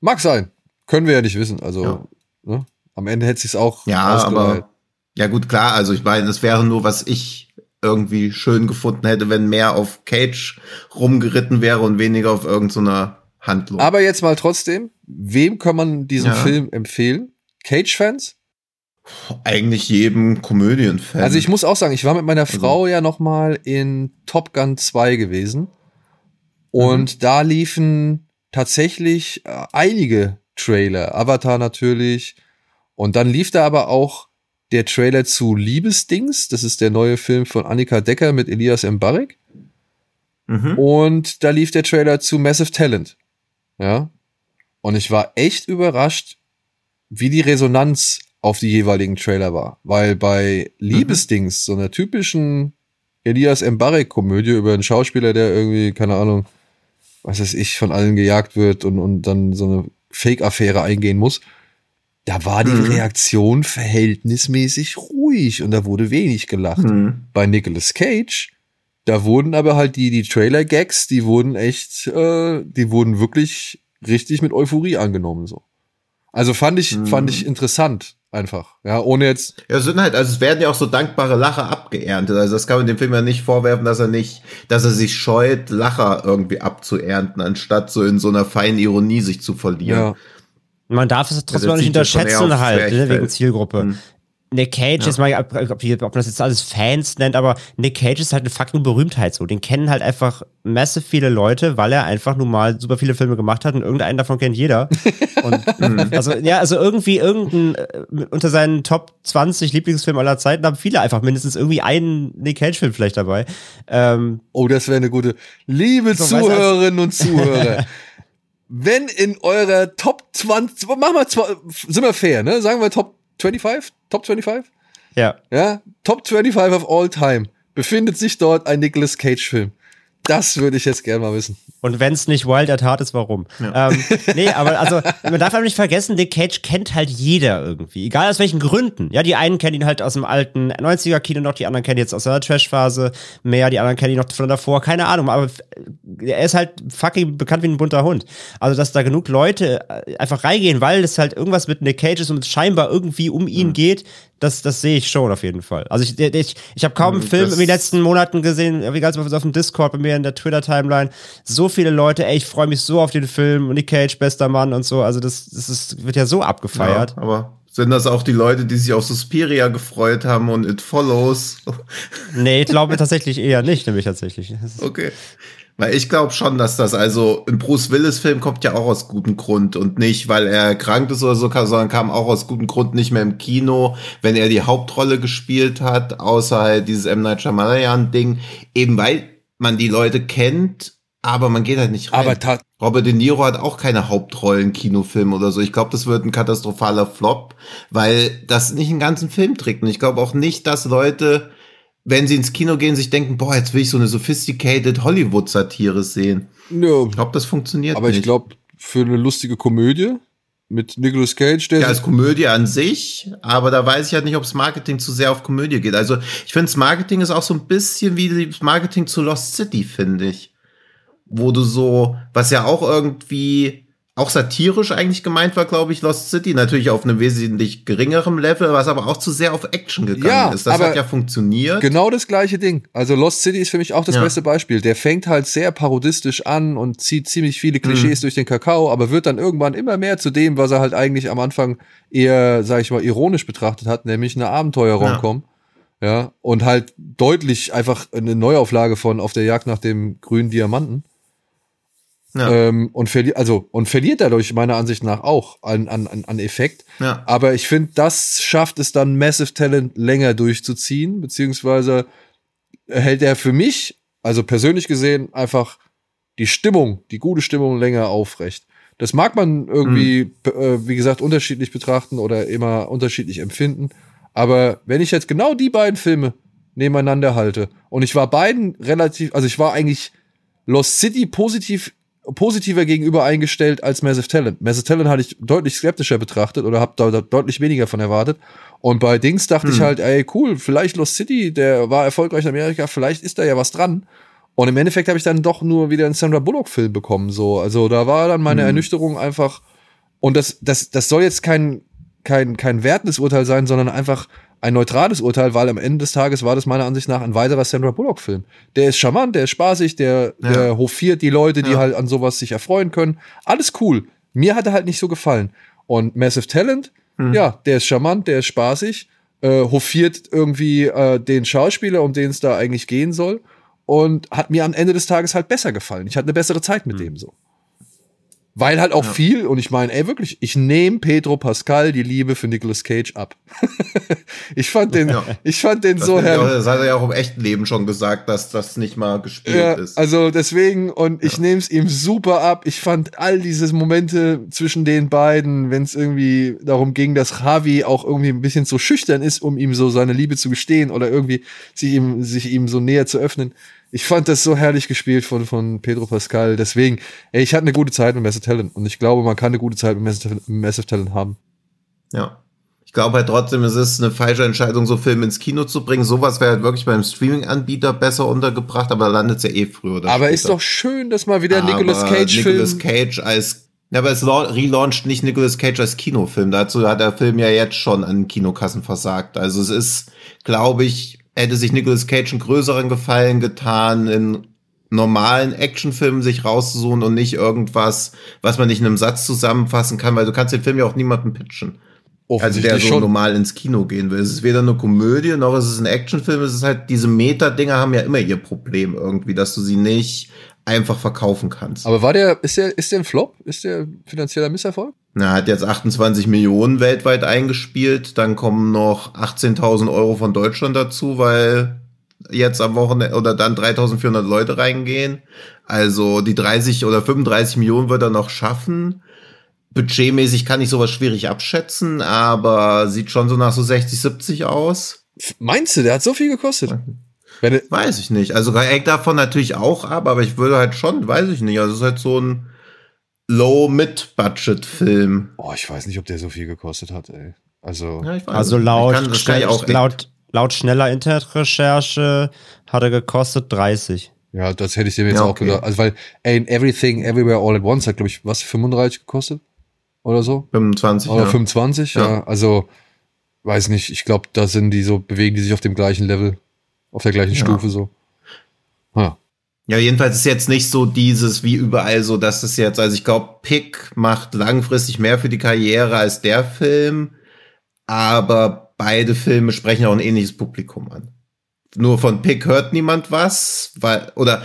A: Mag sein. Können wir ja nicht wissen. Also,
C: Ja.
A: ne? am Ende hätte sich's auch
C: Ja, aber Ja gut, klar, also ich meine, das wäre nur, was ich irgendwie schön gefunden hätte, wenn mehr auf Cage rumgeritten wäre und weniger auf irgendeiner so Handlung.
A: Aber jetzt mal trotzdem, wem kann man diesen
C: Ja.
A: Film empfehlen? Cage-Fans?
C: Eigentlich jedem Komödienfan.
A: Also ich muss auch sagen, ich war mit meiner Frau ja noch mal in Top Gun 2 gewesen und da liefen tatsächlich äh, einige Trailer, Avatar natürlich und dann lief da aber auch der Trailer zu Liebesdings, das ist der neue Film von Annika Decker mit Elias Mbarek
C: mhm.
A: und da lief der Trailer zu Massive Talent. Ja. Und ich war echt überrascht, wie die Resonanz auf die jeweiligen Trailer war. Weil bei Liebesdings, so einer typischen Elias Mbarek-Komödie über einen Schauspieler, der irgendwie, keine Ahnung, was weiß ich, von allen gejagt wird und, und dann so eine Fake-Affäre eingehen muss, da war die
C: Mhm.
A: Reaktion verhältnismäßig ruhig und da wurde wenig gelacht
C: Mhm.
A: bei Nicolas Cage, da wurden aber halt die, die Trailer-Gags, die wurden echt, äh, die wurden wirklich richtig mit Euphorie angenommen, so. Also fand ich,
C: Mhm.
A: fand ich interessant, einfach. Ja, ohne jetzt,
C: Ja, es sind halt, also es werden ja auch so dankbare Lacher abgeerntet. Also das kann man dem Film ja nicht vorwerfen, dass er nicht, dass er sich scheut, Lacher irgendwie abzuernten, anstatt so in so einer feinen Ironie sich zu verlieren.
A: ja.
B: Man darf es trotzdem
C: Also
B: auch nicht unterschätzen halt, ne, wegen Zielgruppe.
C: Hm.
B: Nick Cage,
C: Ja.
B: jetzt mal, ob, ob, ob man das jetzt alles Fans nennt, aber Nick Cage ist halt eine fucking Berühmtheit so. Den kennen halt einfach massive viele Leute, weil er einfach nun mal super viele Filme gemacht hat und irgendeinen davon kennt jeder. <laughs> Und also, ja, also irgendwie irgendein, äh, unter seinen Top 20 Lieblingsfilmen aller Zeiten haben viele einfach mindestens irgendwie einen Nick Cage-Film vielleicht dabei. Ähm,
A: Oh, das wäre eine gute. Liebe
B: So, du,
A: Zuhörerinnen und <laughs> Zuhörer, wenn in eurer Top 20, machen wir, zwei- sind wir fair, ne? Sagen wir Top 25? Top 25?
B: ja.
A: Ja, Top 25 of all time befindet sich dort ein Nicolas Cage-Film. Das würde ich jetzt gerne mal wissen.
B: Und wenn es nicht Wild at Heart ist, warum? Ähm, <laughs> nee, aber also, man darf aber nicht vergessen, Nick Cage kennt halt jeder irgendwie. Egal aus welchen Gründen. Ja, die einen kennen ihn halt aus dem alten 90er-Kino noch, die anderen kennen ihn jetzt aus seiner Trash-Phase mehr, die anderen kennen ihn noch von davor, keine Ahnung. Aber er ist halt fucking bekannt wie ein bunter Hund. Also, dass da genug Leute äh, einfach reingehen, weil es halt irgendwas mit Nick Cage ist und es scheinbar irgendwie um ihn geht, das, das sehe ich schon auf jeden Fall. Also ich, ich, ich habe kaum einen
C: Mhm,
B: Film
C: das-
B: in den letzten Monaten gesehen, wie ganz auf dem Discord bei mir in der Twitter-Timeline. So viele Leute, ey, ich freue mich so auf den Film, Nick Cage, bester Mann und so. Also das, das ist, wird ja so abgefeiert.
C: Ja, aber sind das auch die Leute, die sich auf Suspiria gefreut haben und It Follows? <laughs>
B: Nee, ich glaube tatsächlich eher nicht, nämlich tatsächlich.
C: Okay. Weil ich glaube schon, dass das, also ein Bruce Willis-Film kommt ja auch aus gutem Grund und nicht, weil er erkrankt ist oder so, sondern kam auch aus gutem Grund nicht mehr im Kino, wenn er die Hauptrolle gespielt hat, außer halt dieses M. Night Shyamalan-Ding, eben weil man die Leute kennt, aber man geht halt nicht rein.
A: Aber
C: Robert De Niro hat auch keine Hauptrollen-Kinofilm oder so. Ich glaube, das wird ein katastrophaler Flop, weil das nicht einen ganzen Film trägt. Und ich glaube auch nicht, dass Leute, wenn sie ins Kino gehen, sich denken, boah, jetzt will ich so eine sophisticated Hollywood-Satire sehen.
A: Nö,
C: Ich glaube, das funktioniert
A: aber
C: nicht.
A: ich glaube, für eine lustige Komödie mit Nicolas Cage, der
C: ja, als Komödie an sich, aber da weiß ich halt nicht, ob das Marketing zu sehr auf Komödie geht. Also ich finde, das Marketing ist auch so ein bisschen wie das Marketing zu Lost City, finde ich. Wo du so, was ja auch irgendwie auch satirisch eigentlich gemeint war, glaube ich, Lost City, natürlich auf einem wesentlich geringerem Level, was aber auch zu sehr auf Action gegangen
A: Ja,
C: ist. Das hat ja funktioniert.
A: Genau das gleiche Ding. Also Lost City ist für mich auch das
C: Ja.
A: beste Beispiel. Der fängt halt sehr parodistisch an und zieht ziemlich viele Klischees
C: Mhm.
A: durch den Kakao, aber wird dann irgendwann immer mehr zu dem, was er halt eigentlich am Anfang eher, sag ich mal, ironisch betrachtet hat, nämlich eine Abenteuer-Romcom. Ja. und halt deutlich einfach eine Neuauflage von Auf der Jagd nach dem grünen Diamanten.
C: Ja.
A: Ähm, und verliert, also, und verliert dadurch meiner Ansicht nach auch an, an, an Effekt.
C: Ja.
A: Aber ich finde, das schafft es dann Massive Talent länger durchzuziehen, beziehungsweise hält er für mich, also persönlich gesehen, einfach die Stimmung, die gute Stimmung länger aufrecht. Das mag man irgendwie, p- äh, wie gesagt, unterschiedlich betrachten oder immer unterschiedlich empfinden. Aber wenn ich jetzt genau die beiden Filme nebeneinander halte und ich war beiden relativ, also ich war eigentlich Lost City positiv positiver gegenüber eingestellt als Massive Talent. Massive Talent hatte ich deutlich skeptischer betrachtet oder habe da, da deutlich weniger von erwartet. Und bei Dings dachte ich halt, ey, cool, vielleicht Lost City, der war erfolgreich in Amerika, vielleicht ist da ja was dran. Und im Endeffekt habe ich dann doch nur wieder einen Sandra Bullock-Film bekommen. So. Also da war dann meine Ernüchterung einfach. Und das, das, das soll jetzt kein, kein, kein wertendes Urteil sein, sondern einfach ein neutrales Urteil, weil am Ende des Tages war das meiner Ansicht nach ein weiterer Sandra Bullock-Film. Der ist charmant, der ist spaßig, der,
C: Ja.
A: der hofiert die Leute, die
C: Ja.
A: halt an sowas sich erfreuen können. Alles cool. Mir hat er halt nicht so gefallen. Und Massive Talent,
C: Mhm.
A: ja, der ist charmant, der ist spaßig, äh, hofiert irgendwie äh, den Schauspieler, um den es da eigentlich gehen soll. Und hat mir am Ende des Tages halt besser gefallen. Ich hatte eine bessere Zeit
C: Mhm.
A: mit dem so. Weil halt auch viel, und ich meine, ey, wirklich, ich nehme Pedro Pascal die Liebe für Nicolas Cage ab. <laughs> ich fand den,
C: Ja.
A: ich fand den
C: Das,
A: so
C: ja
A: herrlich.
C: das hat er ja auch im echten Leben schon gesagt, dass das nicht mal gespielt
A: Ja,
C: ist.
A: also deswegen, und ich nehme es ihm super ab. Ich fand all diese Momente zwischen den beiden, wenn es irgendwie darum ging, dass Javi auch irgendwie ein bisschen zu schüchtern ist, um ihm so seine Liebe zu gestehen oder irgendwie sich ihm, sich ihm so näher zu öffnen. Ich fand das so herrlich gespielt von, von Pedro Pascal. Deswegen, ey, ich hatte eine gute Zeit mit Massive Talent und ich glaube, man kann eine gute Zeit mit Massive, Massive Talent haben.
C: Ja. Ich glaube halt trotzdem, es ist eine falsche Entscheidung, so Filme ins Kino zu bringen. Sowas wäre halt wirklich beim Streaming-Anbieter besser untergebracht, aber da landet es ja eh früher oder
A: Aber
C: später.
A: ist doch schön, dass mal wieder
C: Aber
A: Nicolas Cage-Film.
C: Nicolas Cage als ja, aber es lau- relauncht nicht Nicolas Cage als Kinofilm. Dazu hat der Film ja jetzt schon an Kinokassen versagt. Also es ist, glaube ich, hätte sich Nicolas Cage einen größeren Gefallen getan, in normalen Actionfilmen sich rauszusuchen und nicht irgendwas, was man nicht in einem Satz zusammenfassen kann, weil du kannst den Film ja auch niemandem pitchen. Also der so
A: schon.
C: normal ins Kino gehen will. Es ist weder eine Komödie noch ist es ein Actionfilm. Es ist halt, diese Meta-Dinger haben ja immer ihr Problem irgendwie, dass du sie nicht einfach verkaufen kannst.
A: Aber war der, ist der, ist der ein Flop? Ist der finanzieller Misserfolg?
C: Na, hat jetzt 28 Millionen weltweit eingespielt. Dann kommen noch 18.000 Euro von Deutschland dazu, weil jetzt am Wochenende oder dann 3.400 Leute reingehen. Also die 30 oder 35 Millionen wird er noch schaffen. Budgetmäßig kann ich sowas schwierig abschätzen, aber sieht schon so nach so 60, 70 aus.
A: Meinst du, der hat so viel gekostet? Wenn,
C: Weiß ich nicht. Also hängt davon natürlich auch ab, aber ich würde halt schon, weiß ich nicht. Also es ist halt so ein Low-Mid-Budget-Film.
A: oh, ich weiß nicht, ob der so viel gekostet hat, ey. Also,
C: Ja, ich weiß
B: Also
C: nicht.
B: laut,
C: Ich kann, auch
B: laut, laut schneller Internetrecherche hat er gekostet 30.
A: ja, das hätte ich dem jetzt
C: Ja,
A: auch
C: okay.
A: gedacht. Also, weil, ey, in Everything, Everywhere, All at Once hat, glaube ich, was, 35 gekostet? Oder so?
C: 25.
A: Oder
C: ja.
A: 25? Ja.
C: Ja.
A: Also, weiß nicht, ich glaube, da sind die so, bewegen die sich auf dem gleichen Level, auf der gleichen
C: Ja.
A: Stufe so. Ha.
C: Ja, jedenfalls ist jetzt nicht so dieses wie überall so, dass es jetzt, also ich glaube, Pick macht langfristig mehr für die Karriere als der Film, aber beide Filme sprechen auch ein ähnliches Publikum an. Nur von Pick hört niemand was, weil, oder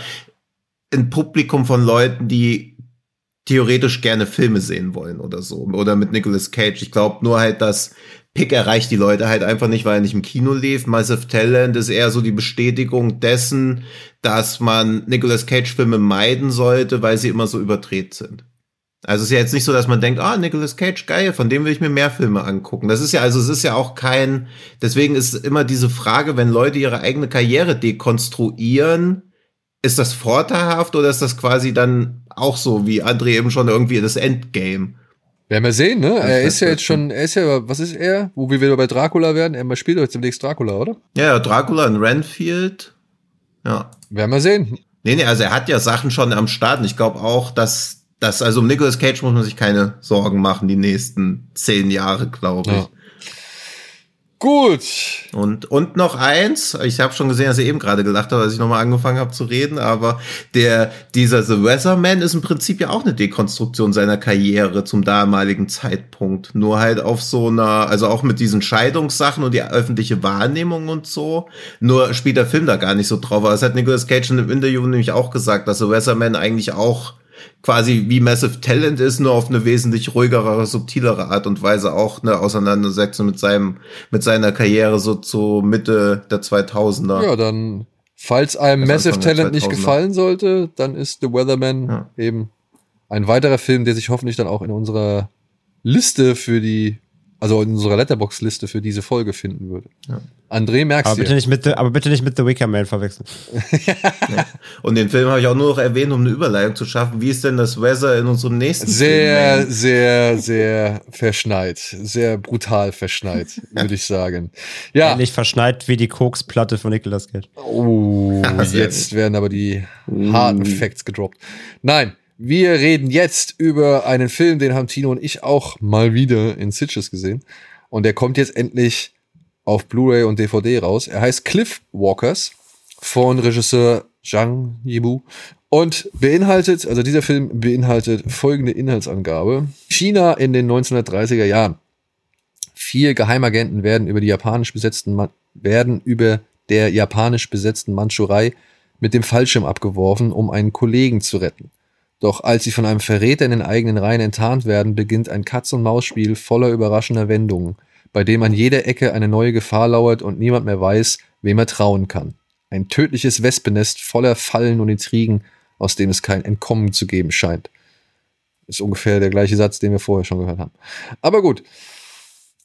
C: ein Publikum von Leuten, die theoretisch gerne Filme sehen wollen oder so. Oder mit Nicolas Cage. Ich glaube nur halt, dass Pick erreicht die Leute halt einfach nicht, weil er nicht im Kino lief. Massive Talent ist eher so die Bestätigung dessen, dass man Nicolas Cage Filme meiden sollte, weil sie immer so überdreht sind. Also es ist ja jetzt nicht so, dass man denkt, ah, Nicolas Cage, geil, von dem will ich mir mehr Filme angucken. Das ist ja, also es ist ja auch kein, deswegen ist immer diese Frage, wenn Leute ihre eigene Karriere dekonstruieren, ist das vorteilhaft oder ist das quasi dann auch so, wie André eben schon irgendwie das Endgame?
A: Werden wir sehen, ne? Er ist ja jetzt schon, er ist ja, was ist er? Wo wir wieder bei Dracula werden? Er spielt doch jetzt demnächst Dracula, oder?
C: Ja, ja, Dracula in Renfield. Ja.
A: Werden wir sehen.
C: Nee, nee, also er hat ja Sachen schon am Start und ich glaube auch, dass, dass, also um Nicolas Cage muss man sich keine Sorgen machen, die nächsten zehn Jahre, glaube ich.
A: Ja. Gut.
C: Und, und noch eins, ich habe schon gesehen, dass ihr eben gerade gelacht habt, als ich nochmal angefangen habe zu reden, aber der, dieser The Weatherman ist im Prinzip ja auch eine Dekonstruktion seiner Karriere zum damaligen Zeitpunkt. Nur halt auf so einer, also auch mit diesen Scheidungssachen und die öffentliche Wahrnehmung und so. Nur spielt der Film da gar nicht so drauf. Aber das hat Nicolas Cage in einem Interview nämlich auch gesagt, dass The Weatherman eigentlich auch quasi wie Massive Talent ist, nur auf eine wesentlich ruhigere, subtilere Art und Weise auch eine Auseinandersetzung mit seinem, mit seiner Karriere so zu Mitte der 2000er.
A: Ja, dann, falls einem
C: Das
A: Massive Talent nicht
C: 2000er.
A: gefallen sollte, dann ist The Weatherman
C: Ja.
A: eben ein weiterer Film, der sich hoffentlich dann auch in unserer Liste für die, also in unserer Letterbox-Liste für diese Folge finden würde.
C: Ja.
A: André, merkst
B: Aber
A: du?
B: bitte, nicht mit aber bitte nicht mit The Wicker Man verwechseln. <laughs>
C: Und den Film habe ich auch nur noch erwähnt, um eine Überleitung zu schaffen. Wie ist denn das Weather in unserem nächsten
A: Sehr,
C: Film?
A: sehr, sehr verschneit. Sehr brutal verschneit, würde ich sagen. Ja.
B: Ähnlich verschneit wie die Koksplatte von Nicolas Cage.
A: Oh,
C: Ja, <laughs> sehr
A: jetzt werden aber die harten Facts gedroppt. Nein, wir reden jetzt über einen Film, den haben Tino und ich auch mal wieder in Sitges gesehen. Und der kommt jetzt endlich auf Blu-ray und DVD raus. Er heißt Cliff Walkers von Regisseur Zhang Yibu und beinhaltet, also dieser Film beinhaltet folgende Inhaltsangabe. China in den 1930er Jahren. Vier Geheimagenten werden über die japanisch besetzten werden über der japanisch besetzten Mandschurei mit dem Fallschirm abgeworfen, um einen Kollegen zu retten. Doch als sie von einem Verräter in den eigenen Reihen enttarnt werden, beginnt ein Katz-und-Maus-Spiel voller überraschender Wendungen, bei dem an jeder Ecke eine neue Gefahr lauert und niemand mehr weiß, wem er trauen kann. Ein tödliches Wespennest voller Fallen und Intrigen, aus dem es kein Entkommen zu geben scheint. Ist ungefähr der gleiche Satz, den wir vorher schon gehört haben. Aber gut.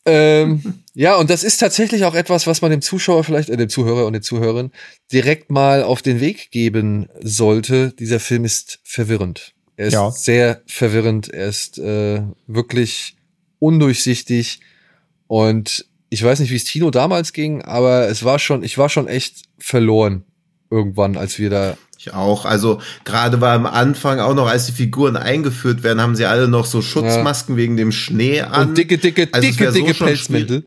A: Ähm, ja, und das ist tatsächlich auch etwas, was man dem Zuschauer vielleicht, äh, dem Zuhörer und der Zuhörerin direkt mal auf den Weg geben sollte. Dieser Film ist verwirrend. Er ist ja. sehr verwirrend. Er ist äh, wirklich undurchsichtig. Und ich weiß nicht, wie es Tino damals ging, aber es war schon, ich war schon echt verloren irgendwann, als wir da
C: ich auch. Also gerade war am Anfang auch noch, als die Figuren eingeführt werden, haben sie alle noch so Schutzmasken ja. wegen dem Schnee an.
A: Und dicke, dicke, also dicke, dicke so Pelzmäntel.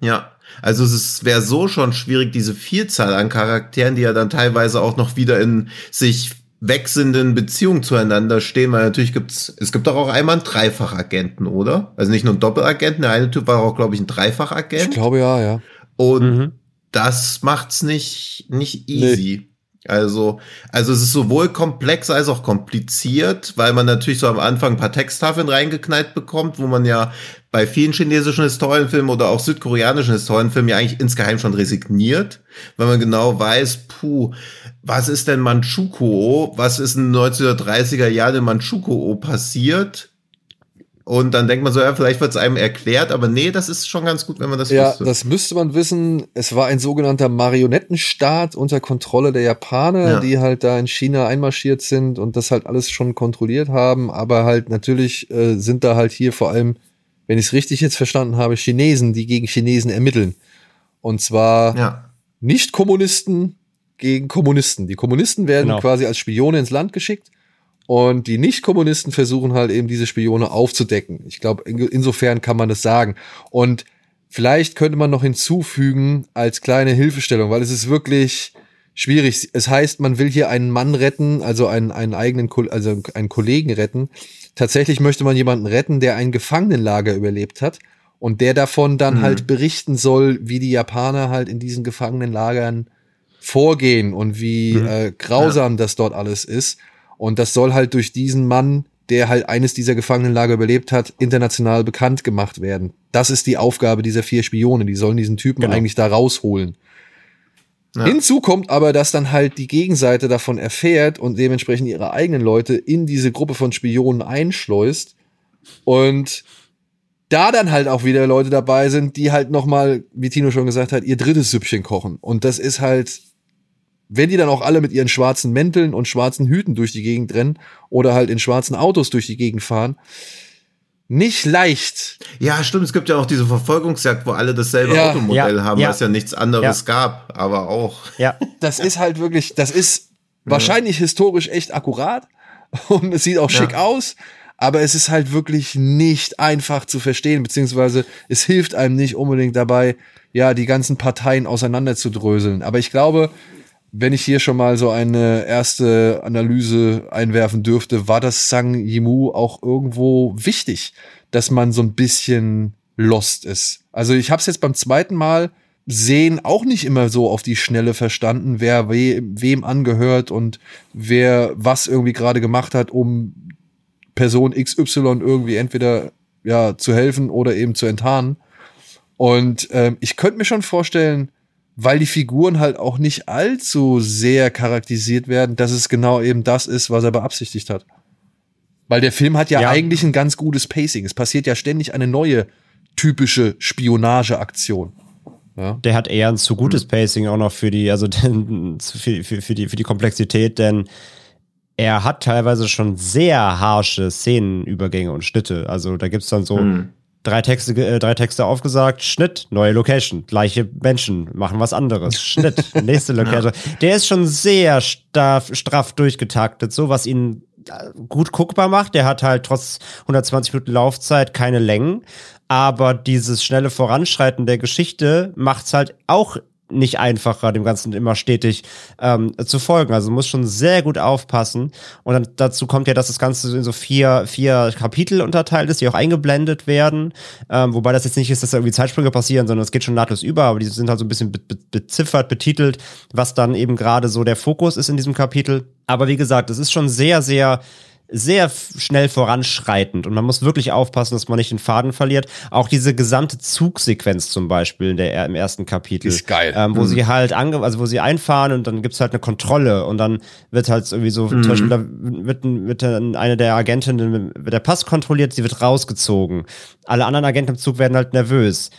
C: Ja, also es wäre so schon schwierig, diese Vielzahl an Charakteren, die ja dann teilweise auch noch wieder in sich wechselnden Beziehungen zueinander stehen, weil natürlich gibt's, es gibt doch auch einmal einen Dreifachagenten, oder? Also nicht nur einen Doppelagenten, der eine Typ war auch, glaube ich, ein Dreifachagent.
A: Ich glaube ja, ja.
C: Und mhm. das macht's nicht, nicht easy. Nee. Also, also es ist sowohl komplex als auch kompliziert, weil man natürlich so am Anfang ein paar Texttafeln reingeknallt bekommt, wo man ja bei vielen chinesischen Historienfilmen oder auch südkoreanischen Historienfilmen ja eigentlich insgeheim schon resigniert, weil man genau weiß, puh, was ist denn Manchukuo? Was ist in 1930er Jahren in Manchukuo passiert? Und dann denkt man so, ja, vielleicht wird es einem erklärt, aber nee, das ist schon ganz gut, wenn man das
A: ja, wüsste. Ja, das müsste man wissen. Es war ein sogenannter Marionettenstaat unter Kontrolle der Japaner, ja. die halt da in China einmarschiert sind und das halt alles schon kontrolliert haben. Aber halt natürlich äh, sind da halt hier vor allem, wenn ich es richtig jetzt verstanden habe, Chinesen, die gegen Chinesen ermitteln. Und zwar ja. nicht Kommunisten gegen Kommunisten. Die Kommunisten werden genau. quasi als Spione ins Land geschickt und die Nicht-Kommunisten versuchen halt eben diese Spione aufzudecken. Ich glaube, in, insofern kann man das sagen. Und vielleicht könnte man noch hinzufügen als kleine Hilfestellung, weil es ist wirklich schwierig. Es heißt, man will hier einen Mann retten, also einen, einen eigenen, also einen Kollegen retten. Tatsächlich möchte man jemanden retten, der ein Gefangenenlager überlebt hat und der davon dann mhm. halt berichten soll, wie die Japaner halt in diesen Gefangenenlagern vorgehen und wie mhm. äh, grausam ja. das dort alles ist. Und das soll halt durch diesen Mann, der halt eines dieser Gefangenenlager überlebt hat, international bekannt gemacht werden. Das ist die Aufgabe dieser vier Spione. Die sollen diesen Typen genau. eigentlich da rausholen. Ja. Hinzu kommt aber, dass dann halt die Gegenseite davon erfährt und dementsprechend ihre eigenen Leute in diese Gruppe von Spionen einschleust und da dann halt auch wieder Leute dabei sind, die halt noch mal, wie Tino schon gesagt hat, ihr drittes Süppchen kochen und das ist halt wenn die dann auch alle mit ihren schwarzen Mänteln und schwarzen Hüten durch die Gegend rennen oder halt in schwarzen Autos durch die Gegend fahren, nicht leicht.
C: Ja, stimmt. Es gibt ja auch diese Verfolgungsjagd, wo alle dasselbe ja, Automodell ja, haben, ja. was ja nichts anderes gab, aber auch.
A: Ja, das ist halt wirklich, das ist wahrscheinlich historisch echt akkurat und es sieht auch schick aus, aber es ist halt wirklich nicht einfach zu verstehen, beziehungsweise es hilft einem nicht unbedingt dabei, ja, die ganzen Parteien auseinanderzudröseln. Aber ich glaube, wenn ich hier schon mal so eine erste Analyse einwerfen dürfte, war das Sang Yimu auch irgendwo wichtig, dass man so ein bisschen lost ist. Also ich habe es jetzt beim zweiten Mal sehen auch nicht immer so auf die Schnelle verstanden, wer we wem angehört und wer was irgendwie gerade gemacht hat, um Person XY irgendwie entweder ja zu helfen oder eben zu enttarnen. Und ähm, ich könnte mir schon vorstellen, weil die Figuren halt auch nicht allzu sehr charakterisiert werden, dass es genau eben das ist, was er beabsichtigt hat. Weil der Film hat ja, ja. eigentlich ein ganz gutes Pacing. Es passiert ja ständig eine neue typische Spionageaktion.
B: Ja. Der hat eher ein zu gutes Pacing auch noch für die, also <laughs> für, für, für, die, für die Komplexität, denn er hat teilweise schon sehr harsche Szenenübergänge und Schnitte. Also da gibt's dann so hm drei Texte, äh, drei Texte aufgesagt, Schnitt, neue Location, gleiche Menschen, machen was anderes, <laughs> Schnitt, nächste Location. ja. Der ist schon sehr straff, straff durchgetaktet, so was ihn äh, gut guckbar macht. Der hat halt trotz 120 Minuten Laufzeit keine Längen. aber dieses schnelle Voranschreiten der Geschichte macht's halt auch nicht einfacher, dem Ganzen immer stetig ähm, zu folgen. Also muss schon sehr gut aufpassen. Und dann dazu kommt ja, dass das Ganze in so vier, vier Kapitel unterteilt ist, die auch eingeblendet werden. Ähm, wobei das jetzt nicht ist, dass da irgendwie Zeitsprünge passieren, sondern es geht schon nahtlos über, aber die sind halt so ein bisschen be be beziffert, betitelt, was dann eben gerade so der Fokus ist in diesem Kapitel. Aber wie gesagt, es ist schon sehr, sehr sehr schnell voranschreitend und man muss wirklich aufpassen, dass man nicht den Faden verliert. Auch diese gesamte Zugsequenz zum Beispiel in der, im ersten Kapitel.
A: Ist geil.
B: Ähm, wo mhm. sie halt ange also wo sie einfahren und dann gibt's halt eine Kontrolle und dann wird halt irgendwie so, mhm. zum Beispiel da wird, wird eine der Agentinnen, wird der Pass kontrolliert, sie wird rausgezogen. Alle anderen Agenten im Zug werden halt nervös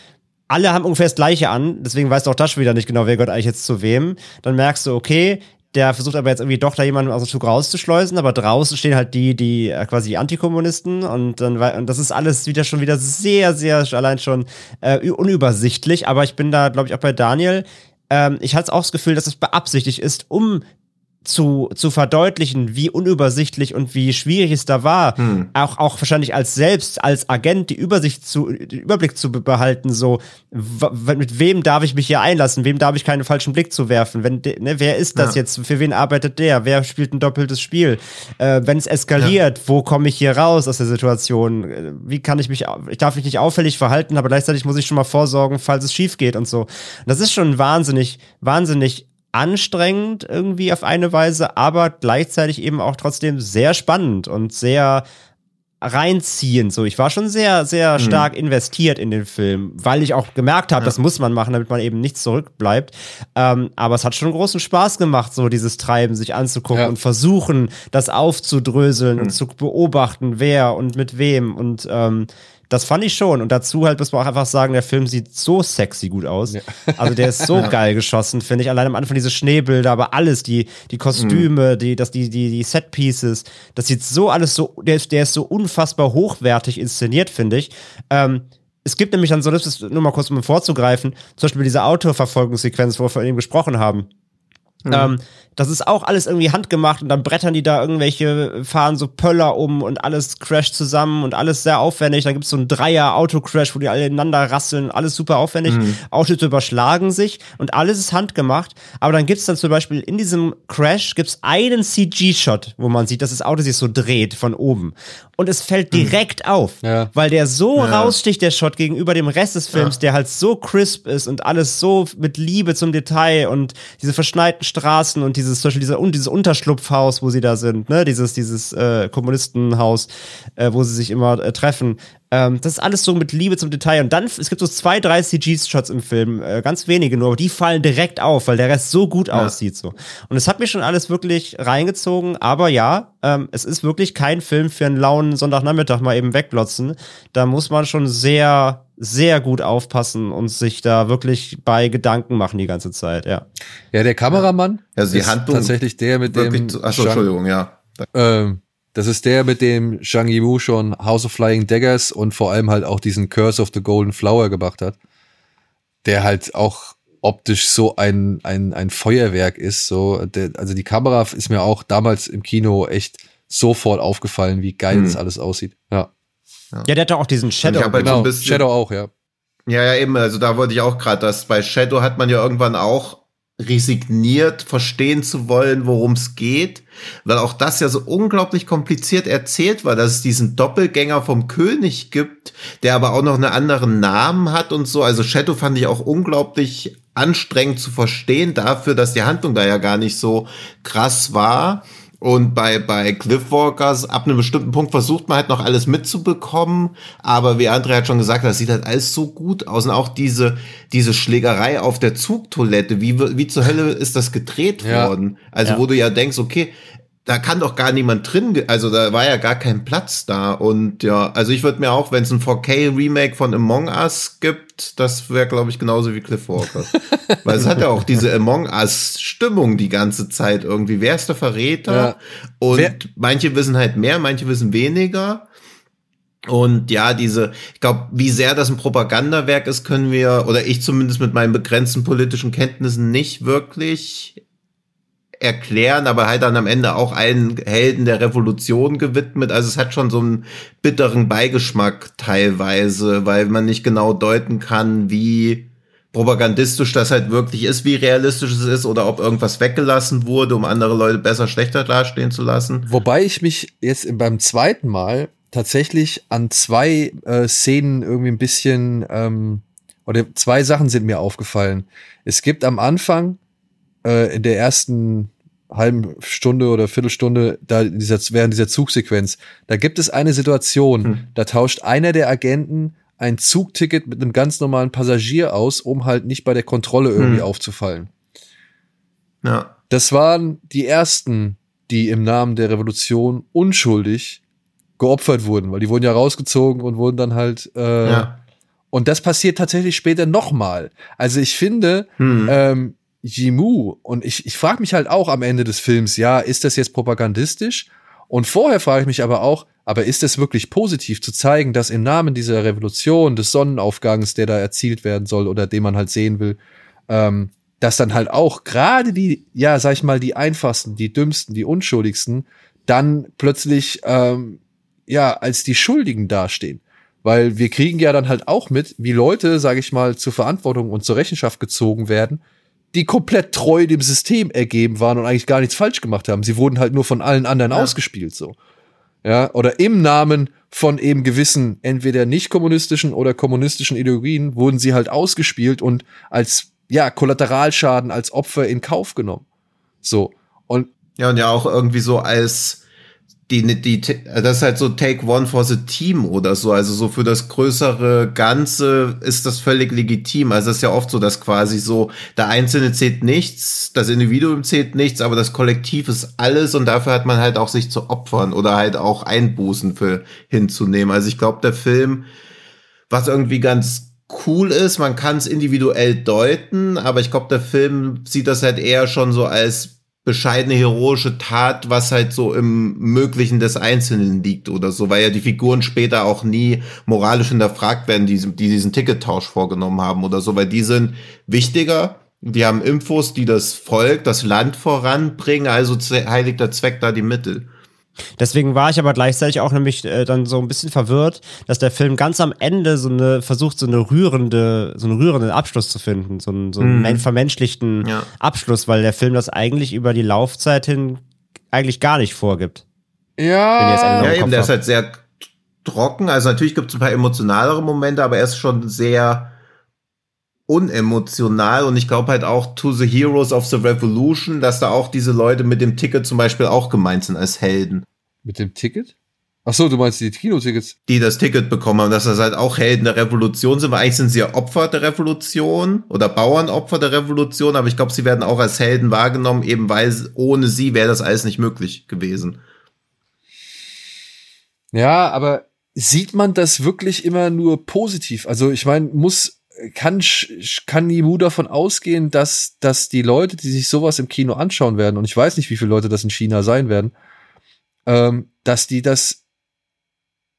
B: alle haben ungefähr das Gleiche an, deswegen weißt du auch das wieder nicht genau, wer gehört eigentlich jetzt zu wem. Dann merkst du, okay, der versucht aber jetzt irgendwie doch da jemanden aus dem Zug rauszuschleusen, aber draußen stehen halt die, die äh, quasi die Antikommunisten und dann und das ist alles wieder schon wieder sehr, sehr allein schon äh, unübersichtlich. Aber ich bin da, glaube ich, auch bei Daniel. Ähm, ich hatte auch das Gefühl, dass es beabsichtigt ist, um zu, zu verdeutlichen, wie unübersichtlich und wie schwierig es da war, hm. auch, auch wahrscheinlich als selbst, als Agent die Übersicht zu, den Überblick zu behalten, so, mit wem darf ich mich hier einlassen, wem darf ich keinen falschen Blick zu werfen, wenn, ne, wer ist das ja. jetzt, für wen arbeitet der, wer spielt ein doppeltes Spiel, äh, wenn es eskaliert, ja. wo komme ich hier raus aus der Situation, äh, wie kann ich mich, ich darf mich nicht auffällig verhalten, aber gleichzeitig muss ich schon mal vorsorgen, falls es schief geht und so. Das ist schon wahnsinnig, wahnsinnig anstrengend irgendwie auf eine Weise, aber gleichzeitig eben auch trotzdem sehr spannend und sehr reinziehend. So, ich war schon sehr, sehr mhm. stark investiert in den Film, weil ich auch gemerkt habe, ja. das muss man machen, damit man eben nicht zurückbleibt. Ähm, aber es hat schon großen Spaß gemacht, so dieses Treiben sich anzugucken ja. und versuchen, das aufzudröseln mhm. und zu beobachten, wer und mit wem und ähm, das fand ich schon. Und dazu halt muss man auch einfach sagen, der Film sieht so sexy gut aus. Ja. Also der ist so <laughs> ja. geil geschossen, finde ich. Allein am Anfang diese Schneebilder, aber alles, die, die Kostüme, mhm. die, das, die, die, die Set-Pieces, das sieht so alles so, der ist, der ist so unfassbar hochwertig inszeniert, finde ich. Ähm, es gibt nämlich dann so, das ist nur mal kurz um vorzugreifen, zum Beispiel diese Autoverfolgungssequenz, wo wir von ihm gesprochen haben. Mhm. Ähm, das ist auch alles irgendwie handgemacht und dann brettern die da irgendwelche, fahren so Pöller um und alles crasht zusammen und alles sehr aufwendig. Dann gibt es so einen Dreier-Auto-Crash, wo die alle ineinander rasseln, alles super aufwendig. Mhm. Autos überschlagen sich und alles ist handgemacht. Aber dann gibt es dann zum Beispiel in diesem Crash gibt's einen CG-Shot, wo man sieht, dass das Auto sich so dreht von oben. Und es fällt mhm. direkt mhm. auf, ja. weil der so ja. raussticht, der Shot, gegenüber dem Rest des Films, ja. der halt so crisp ist und alles so mit Liebe zum Detail und diese verschneiten Straßen und dieses, zum Beispiel dieser, dieses Unterschlupfhaus, wo sie da sind, ne, dieses, dieses äh, Kommunistenhaus, äh, wo sie sich immer äh, treffen. Ähm, das ist alles so mit Liebe zum Detail. Und dann, es gibt so zwei, drei CG-Shots im Film, äh, ganz wenige nur, aber die fallen direkt auf, weil der Rest so gut ja. aussieht. so. Und es hat mich schon alles wirklich reingezogen, aber ja, ähm, es ist wirklich kein Film für einen lauen Sonntagnachmittag mal eben wegglotzen. Da muss man schon sehr, sehr gut aufpassen und sich da wirklich bei Gedanken machen die ganze Zeit, ja.
A: Ja, der Kameramann
C: also die ist Handlung
A: tatsächlich der mit dem.
C: Achso, Entschuldigung, ja.
A: Ähm, das ist der, mit dem Zhang Yimou schon House of Flying Daggers und vor allem halt auch diesen Curse of the Golden Flower gemacht hat. Der halt auch optisch so ein, ein, ein Feuerwerk ist. So, der, also die Kamera ist mir auch damals im Kino echt sofort aufgefallen, wie geil hm. das alles aussieht. Ja.
B: Ja, der hat doch auch diesen Shadow.
A: Halt genau, so Shadow auch, ja.
C: Ja, ja, eben. Also da wollte ich auch gerade, dass bei Shadow hat man ja irgendwann auch resigniert, verstehen zu wollen, worum es geht, weil auch das ja so unglaublich kompliziert erzählt war, dass es diesen Doppelgänger vom König gibt, der aber auch noch einen anderen Namen hat und so. Also Shadow fand ich auch unglaublich anstrengend zu verstehen dafür, dass die Handlung da ja gar nicht so krass war. Und bei, bei Cliffwalkers, ab einem bestimmten Punkt versucht man halt noch alles mitzubekommen. Aber wie André hat schon gesagt, das sieht halt alles so gut aus. Und auch diese, diese Schlägerei auf der Zugtoilette, wie, wie zur Hölle ist das gedreht ja. worden? Also, ja. wo du ja denkst, okay, da kann doch gar niemand drin, also da war ja gar kein Platz da und ja, also ich würde mir auch, wenn es ein 4K Remake von Among Us gibt, das wäre glaube ich genauso wie Cliff Walker, <laughs> weil es hat ja auch diese Among Us Stimmung die ganze Zeit irgendwie, wer ist der Verräter? Ja. und wer manche wissen halt mehr, manche wissen weniger. Und ja, diese, ich glaube, wie sehr das ein Propagandawerk ist, können wir, oder ich zumindest mit meinen begrenzten politischen Kenntnissen nicht wirklich erklären, aber halt dann am Ende auch einen Helden der Revolution gewidmet. Also es hat schon so einen bitteren Beigeschmack teilweise, weil man nicht genau deuten kann, wie propagandistisch das halt wirklich ist, wie realistisch es ist oder ob irgendwas weggelassen wurde, um andere Leute besser schlechter dastehen zu lassen.
A: Wobei ich mich jetzt beim zweiten Mal tatsächlich an zwei äh, Szenen irgendwie ein bisschen ähm, oder zwei Sachen sind mir aufgefallen. Es gibt am Anfang äh, in der ersten halben Stunde oder Viertelstunde da dieser, während dieser Zugsequenz, da gibt es eine Situation, hm. da tauscht einer der Agenten ein Zugticket mit einem ganz normalen Passagier aus, um halt nicht bei der Kontrolle irgendwie hm. aufzufallen.
C: Ja.
A: Das waren die ersten, die im Namen der Revolution unschuldig geopfert wurden, weil die wurden ja rausgezogen und wurden dann halt äh, ja. und das passiert tatsächlich später nochmal. Also ich finde, hm. ähm, Jimu. Und ich, ich frage mich halt auch am Ende des Films, ja, ist das jetzt propagandistisch? Und vorher frage ich mich aber auch, aber ist es wirklich positiv zu zeigen, dass im Namen dieser Revolution, des Sonnenaufgangs, der da erzielt werden soll oder den man halt sehen will, ähm, dass dann halt auch gerade die, ja, sag ich mal, die einfachsten, die dümmsten, die unschuldigsten, dann plötzlich, ähm, ja, als die Schuldigen dastehen. Weil wir kriegen ja dann halt auch mit, wie Leute, sag ich mal, zur Verantwortung und zur Rechenschaft gezogen werden, die komplett treu dem System ergeben waren und eigentlich gar nichts falsch gemacht haben. Sie wurden halt nur von allen anderen ja. ausgespielt, so. Ja, oder im Namen von eben gewissen, entweder nicht kommunistischen oder kommunistischen Ideologien, wurden sie halt ausgespielt und als, ja, Kollateralschaden, als Opfer in Kauf genommen. So. Und.
C: Ja, und ja auch irgendwie so als, die, die, das ist halt so Take One for the Team oder so. Also so für das größere Ganze ist das völlig legitim. Also es ist ja oft so, dass quasi so der Einzelne zählt nichts, das Individuum zählt nichts, aber das Kollektiv ist alles und dafür hat man halt auch sich zu opfern oder halt auch Einbußen für hinzunehmen. Also ich glaube, der Film, was irgendwie ganz cool ist, man kann es individuell deuten, aber ich glaube, der Film sieht das halt eher schon so als bescheidene heroische Tat, was halt so im Möglichen des Einzelnen liegt oder so, weil ja die Figuren später auch nie moralisch hinterfragt werden, die, die diesen Tickettausch vorgenommen haben oder so, weil die sind wichtiger, die haben Infos, die das Volk, das Land voranbringen, also heiligt der Zweck da die Mittel.
B: Deswegen war ich aber gleichzeitig auch nämlich äh, dann so ein bisschen verwirrt, dass der Film ganz am Ende so eine versucht, so eine rührende, so einen rührenden Abschluss zu finden, so einen, so einen mhm. vermenschlichten ja. Abschluss, weil der Film das eigentlich über die Laufzeit hin eigentlich gar nicht vorgibt.
A: Ja,
C: ja eben, der ist halt sehr trocken. Also natürlich gibt es ein paar emotionalere Momente, aber er ist schon sehr unemotional und ich glaube halt auch to the Heroes of the Revolution, dass da auch diese Leute mit dem Ticket zum Beispiel auch gemeint sind als Helden.
A: Mit dem Ticket? Ach so, du meinst die Kinotickets?
C: Die das Ticket bekommen haben, dass das halt auch Helden der Revolution sind, weil eigentlich sind sie ja Opfer der Revolution oder Bauernopfer der Revolution, aber ich glaube, sie werden auch als Helden wahrgenommen, eben weil ohne sie wäre das alles nicht möglich gewesen.
A: Ja, aber sieht man das wirklich immer nur positiv? Also ich meine, muss kann, kann Nimu davon ausgehen, dass, dass die Leute, die sich sowas im Kino anschauen werden, und ich weiß nicht, wie viele Leute das in China sein werden, ähm, dass die das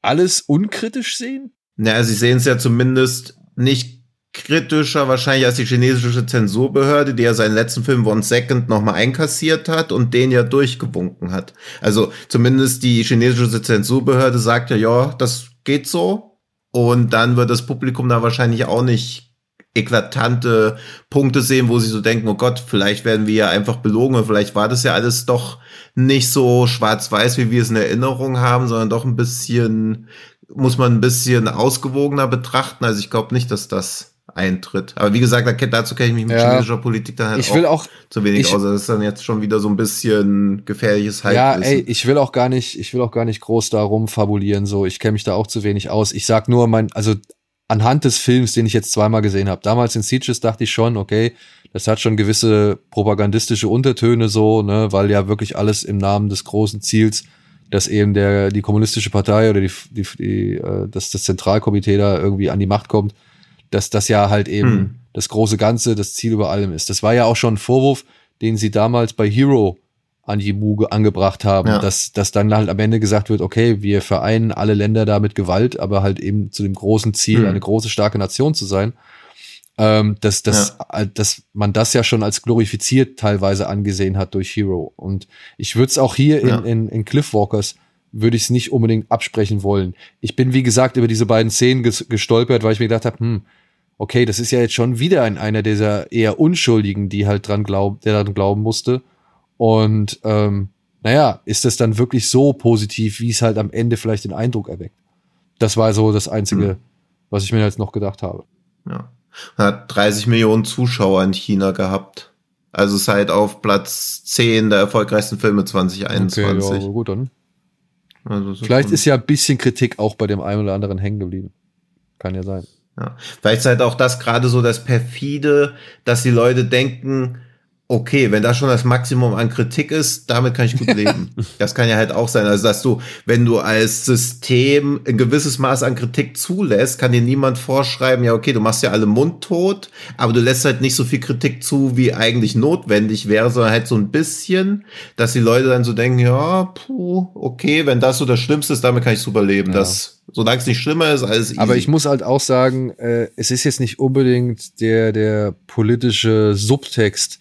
A: alles unkritisch sehen?
C: Naja, sie sehen es ja zumindest nicht kritischer wahrscheinlich als die chinesische Zensurbehörde, die ja seinen letzten Film One Second nochmal einkassiert hat und den ja durchgewunken hat. Also zumindest die chinesische Zensurbehörde sagt ja, ja, das geht so, und dann wird das Publikum da wahrscheinlich auch nicht eklatante Punkte sehen, wo sie so denken, oh Gott, vielleicht werden wir ja einfach belogen und vielleicht war das ja alles doch nicht so schwarz-weiß, wie wir es in Erinnerung haben, sondern doch ein bisschen, muss man ein bisschen ausgewogener betrachten. Also ich glaube nicht, dass das eintritt. Aber wie gesagt, dazu kenne ich mich mit ja, chinesischer Politik dann halt
A: ich will auch,
C: zu wenig ich, aus. Das ist dann jetzt schon wieder so ein bisschen gefährliches
A: Halbwissen. Ja, ey, ich will auch gar nicht, ich will auch gar nicht groß darum fabulieren. So, ich kenne mich da auch zu wenig aus. Ich sag nur, mein, also anhand des Films, den ich jetzt zweimal gesehen habe. Damals in Sieges dachte ich schon, okay, das hat schon gewisse propagandistische Untertöne so, ne, weil ja wirklich alles im Namen des großen Ziels, dass eben der die kommunistische Partei oder die, die, die äh, dass das Zentralkomitee da irgendwie an die Macht kommt dass das ja halt eben hm. das große Ganze, das Ziel über allem ist. Das war ja auch schon ein Vorwurf, den sie damals bei Hero an die Muge angebracht haben, ja. dass, dass dann halt am Ende gesagt wird, okay, wir vereinen alle Länder da mit Gewalt, aber halt eben zu dem großen Ziel, hm. eine große, starke Nation zu sein. ähm, dass, dass, äh, dass man das ja schon als glorifiziert teilweise angesehen hat durch Hero. Und ich würde es auch hier
C: Ja.
A: in, in, in Cliffwalkers würde ich es nicht unbedingt absprechen wollen. Ich bin, wie gesagt, über diese beiden Szenen ges gestolpert, weil ich mir gedacht habe, hm, okay, das ist ja jetzt schon wieder ein, einer dieser eher Unschuldigen, die halt dran glauben, der daran glauben musste. Und ähm, naja, ist das dann wirklich so positiv, wie es halt am Ende vielleicht den Eindruck erweckt? Das war so das Einzige,
C: Hm.
A: was ich mir jetzt noch gedacht habe.
C: Ja. Hat 30 Millionen Zuschauer in China gehabt. Also ist halt auf Platz 10 der erfolgreichsten Filme 2021.
A: Okay, ja, gut, dann.
C: also es
A: Vielleicht ist ja ein bisschen Kritik auch bei dem einen oder anderen hängen geblieben. Kann ja sein.
C: Ja. Vielleicht ist halt auch das gerade so das perfide, dass die Leute denken, okay, wenn das schon das Maximum an Kritik ist, damit kann ich gut leben. <laughs> das kann ja halt auch sein. Also, dass du, wenn du als System ein gewisses Maß an Kritik zulässt, kann dir niemand vorschreiben, ja, okay, du machst ja alle mundtot, aber du lässt halt nicht so viel Kritik zu, wie eigentlich notwendig wäre, sondern halt so ein bisschen, dass die Leute dann so denken, ja, puh, okay, wenn das so das Schlimmste ist, damit kann ich super leben.
A: Ja.
C: Das, solange es nicht schlimmer ist, alles easy.
A: Aber ich muss halt auch sagen, äh, es ist jetzt nicht unbedingt der, der politische Subtext,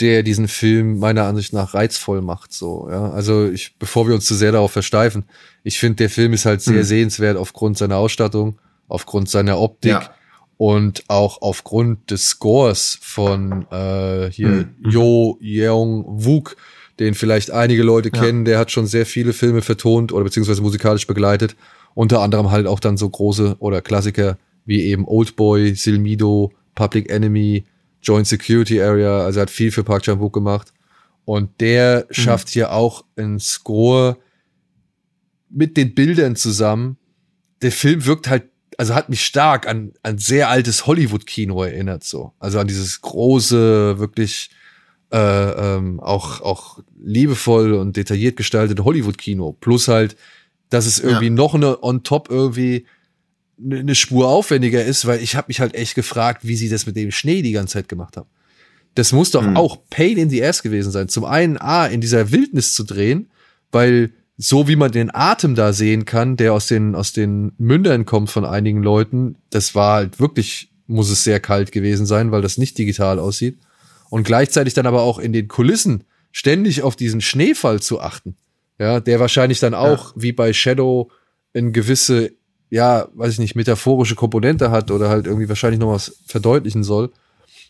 A: der diesen Film meiner Ansicht nach reizvoll macht. So, ja. Also ich, bevor wir uns zu sehr darauf versteifen, ich finde, der Film ist halt sehr
C: Hm.
A: sehenswert aufgrund seiner Ausstattung, aufgrund seiner Optik
C: Ja.
A: und auch aufgrund des Scores von äh, hier
C: Hm.
A: Jo Yeong Wook, den vielleicht einige Leute
C: Ja.
A: kennen. Der hat schon sehr viele Filme vertont oder beziehungsweise musikalisch begleitet. Unter anderem halt auch dann so große oder Klassiker wie eben Oldboy, Silmido, Public Enemy, Joint Security Area. Also er hat viel für Park Chan-wook gemacht. Und der schafft hier auch einen Score mit den Bildern zusammen. Der Film wirkt halt, also hat mich stark an, an sehr altes Hollywood-Kino erinnert, so. Also an dieses große, wirklich äh, ähm, auch, auch liebevoll und detailliert gestaltete Hollywood-Kino. Plus halt, dass es irgendwie
C: Ja.
A: noch eine on top irgendwie eine eine Spur aufwendiger ist, weil ich habe mich halt echt gefragt, wie sie das mit dem Schnee die ganze Zeit gemacht haben. Das muss doch
C: Hm.
A: auch Pain in the Ass gewesen sein. Zum einen, A, in dieser Wildnis zu drehen, weil so wie man den Atem da sehen kann, der aus den, aus den Mündern kommt von einigen Leuten, das war halt wirklich, muss es sehr kalt gewesen sein, weil das nicht digital aussieht. Und gleichzeitig dann aber auch in den Kulissen ständig auf diesen Schneefall zu achten. Ja, der wahrscheinlich dann auch, wie bei Shadow, eine gewisse, ja, weiß ich nicht, metaphorische Komponente hat oder halt irgendwie wahrscheinlich noch was verdeutlichen soll.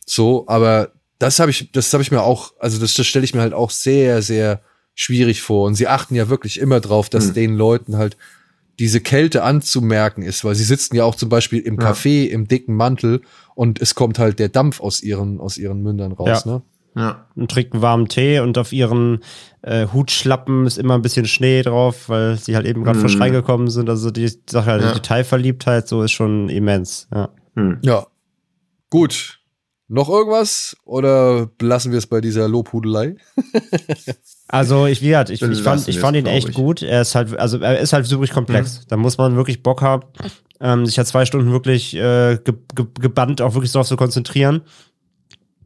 A: So, aber das habe ich, das habe ich mir auch, also das, das stelle ich mir halt auch sehr, sehr schwierig vor. Und sie achten ja wirklich immer drauf, dass
C: Hm.
A: den Leuten halt diese Kälte anzumerken ist, weil sie sitzen ja auch zum Beispiel im
C: Ja.
A: Café im dicken Mantel und es kommt halt der Dampf aus ihren, aus ihren Mündern raus,
B: Ja.
A: ne?
C: Ja.
B: und trinken warmen Tee und auf ihren äh, Hutschlappen ist immer ein bisschen Schnee drauf, weil sie halt eben gerade
C: Mhm.
B: frisch reingekommen sind. Also die Sache, halt,
C: Ja.
B: die Detailverliebtheit, so ist schon immens. Ja.
C: Hm.
A: Ja. Gut. Noch irgendwas oder lassen wir es bei dieser Lobhudelei? <laughs>
B: Also ich, wie gesagt, ich, ich fand, ich fand ihn echt
C: ich.
B: gut. Er ist halt, also er ist halt super komplex. Da muss man wirklich Bock haben, ähm, sich ja zwei Stunden wirklich äh, ge ge gebannt auch wirklich darauf zu konzentrieren.